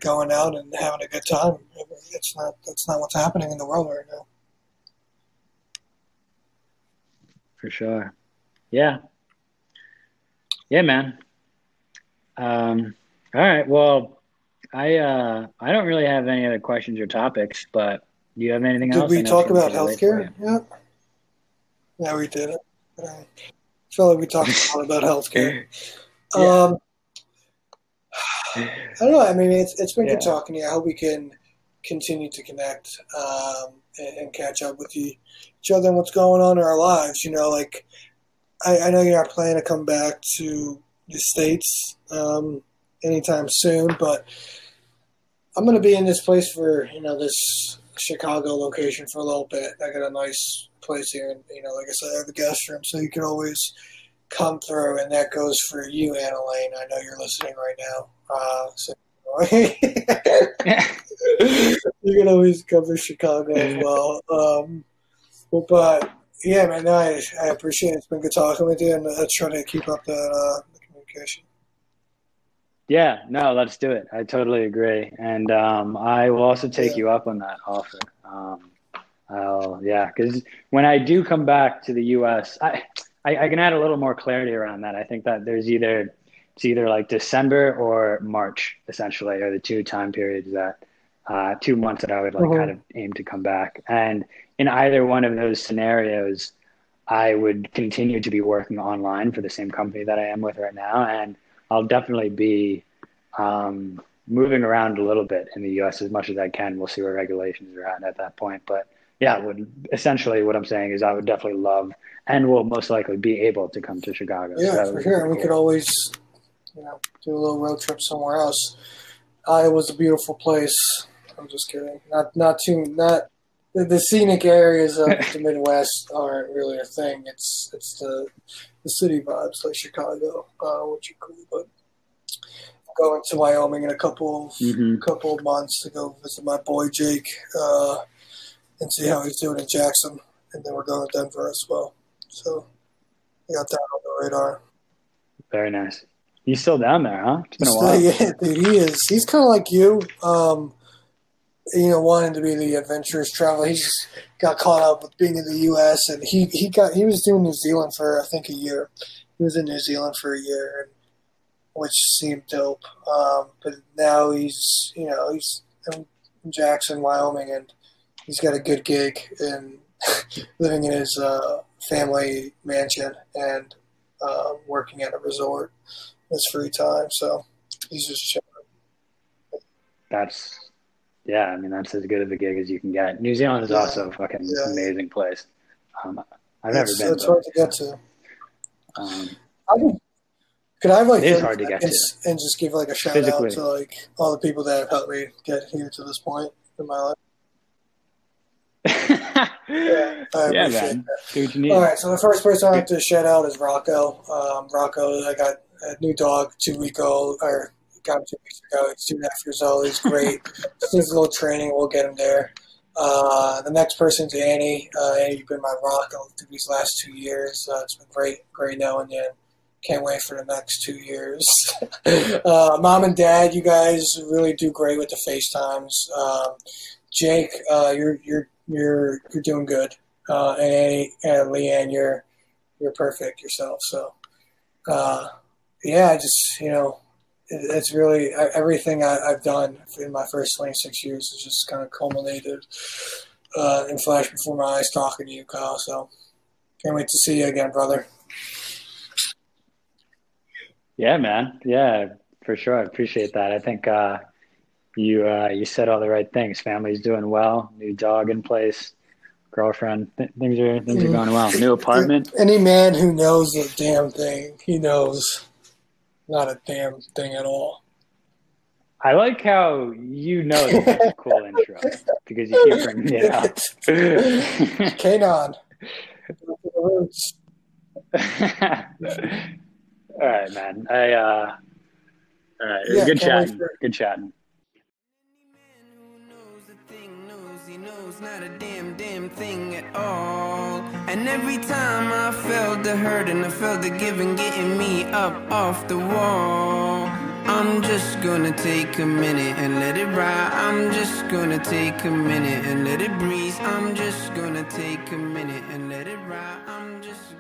going out and having a good time. It's not. That's not what's happening in the world right now. for sure. Yeah. Yeah, man. Um, all right. Well, I uh, I don't really have any other questions or topics, but do you have anything Did else? Did we talk about getting late for healthcare? Yeah. Yeah, we did it. I feel like we talked a lot about healthcare. Yeah. Um, I don't know. I mean, it's it's been good talking to you. I hope we can continue to connect um, and, and catch up with you, each other and what's going on in our lives. You know, like I, I know you're not planning to come back to the states um, anytime soon, but I'm going to be in this place for you know this Chicago location for a little bit. I got a nice place here, and you know, like I said, I have a guest room, so you can always come through, and that goes for you, Anna Lane. I know you're listening right now. Uh, so you can always come to Chicago as well. Um, but, yeah, man, no, I, I appreciate it. It's been good talking with you, and I try to keep up that uh, the communication. Yeah, no, let's do it. I totally agree, and um, I will also take Yeah. you up on that offer. Um, I'll, yeah, because when I do come back to the U.S., I, I I can add a little more clarity around that. I think that there's either it's either like December or March, essentially, are the two time periods that uh, two months that I would like Mhm. kind of aim to come back, and in either one of those scenarios, I would continue to be working online for the same company that I am with right now, and I'll definitely be um, moving around a little bit in the U.S. as much as I can. We'll see where regulations are at at that point. But yeah, would essentially what I'm saying is I would definitely love and will most likely be able to come to Chicago. Yeah, that for sure. And we could always, you know, do a little road trip somewhere else. Iowa's a beautiful place. I'm just kidding. Not not too not the, the scenic areas of the Midwest aren't really a thing. It's it's the the city vibes like Chicago, uh, which are cool. But going to Wyoming in a couple of, Mhm. couple of months to go visit my boy Jake uh, and see how he's doing in Jackson, and then we're going to Denver as well. So we got that on the radar. Very nice. He's still down there, huh? It's been a while. yeah, dude, he is. He's kind of like you. Um, you know, wanting to be the adventurous traveler. He just got caught up with being in the U.S. and he he got he was doing New Zealand for I think a year. He was in New Zealand for a year, which seemed dope. Um, but now he's you know he's in Jackson, Wyoming, and he's got a good gig and living in his uh, family mansion and uh, working at a resort in his free time. So he's just chilling. That's yeah. I mean, that's as good of a gig as you can get. New Zealand is Yeah. also a fucking Yeah. amazing place. Um, I've never it's, been. It's hard to get to. um, I would, could I like It is hard to get seconds and just give like a shout Physically. out to like all the people that have helped me get here to this point in my life. yeah, I appreciate man. Do what you need. All right, so the first person I have to shout out is Rocco. Um, Rocco, I got a new dog two week old, or got him two weeks ago. He's two and a half years old. He's great. Just needs a little training. We'll get him there. Uh, the next person's Annie. Uh, Annie, you've been my rock through these last two years. Uh, it's been great, great knowing you. And can't wait for the next two years. uh, Mom and Dad, you guys really do great with the FaceTimes. Um, Jake, uh, you're you're you're you're doing good. Uh, and Annie and Leanne, you're you're perfect yourself. So, uh, yeah, just you know, it's really everything I, I've done in my first 26 years has just kind of culminated uh, and flashed before my eyes talking to you, Kyle. So, can't wait to see you again, brother. Yeah, man. Yeah, for sure. I appreciate that. I think uh, you uh, you said all the right things. Family's doing well. New dog in place. Girlfriend. Th- things are things are going well. New apartment. Any man who knows a damn thing, he knows not a damn thing at all. I like how you know that that's a cool intro because you keep bringing it up. K'naan. All right, man. I uh, all right. Yeah, good chatting. for- Good chatting. Knows not a damn damn thing at all. And every time I felt the hurt and I felt the giving getting me up off the wall. I'm just gonna take a minute and let it ride. I'm just gonna take a minute and let it breeze. I'm just gonna take a minute and let it ride. I'm just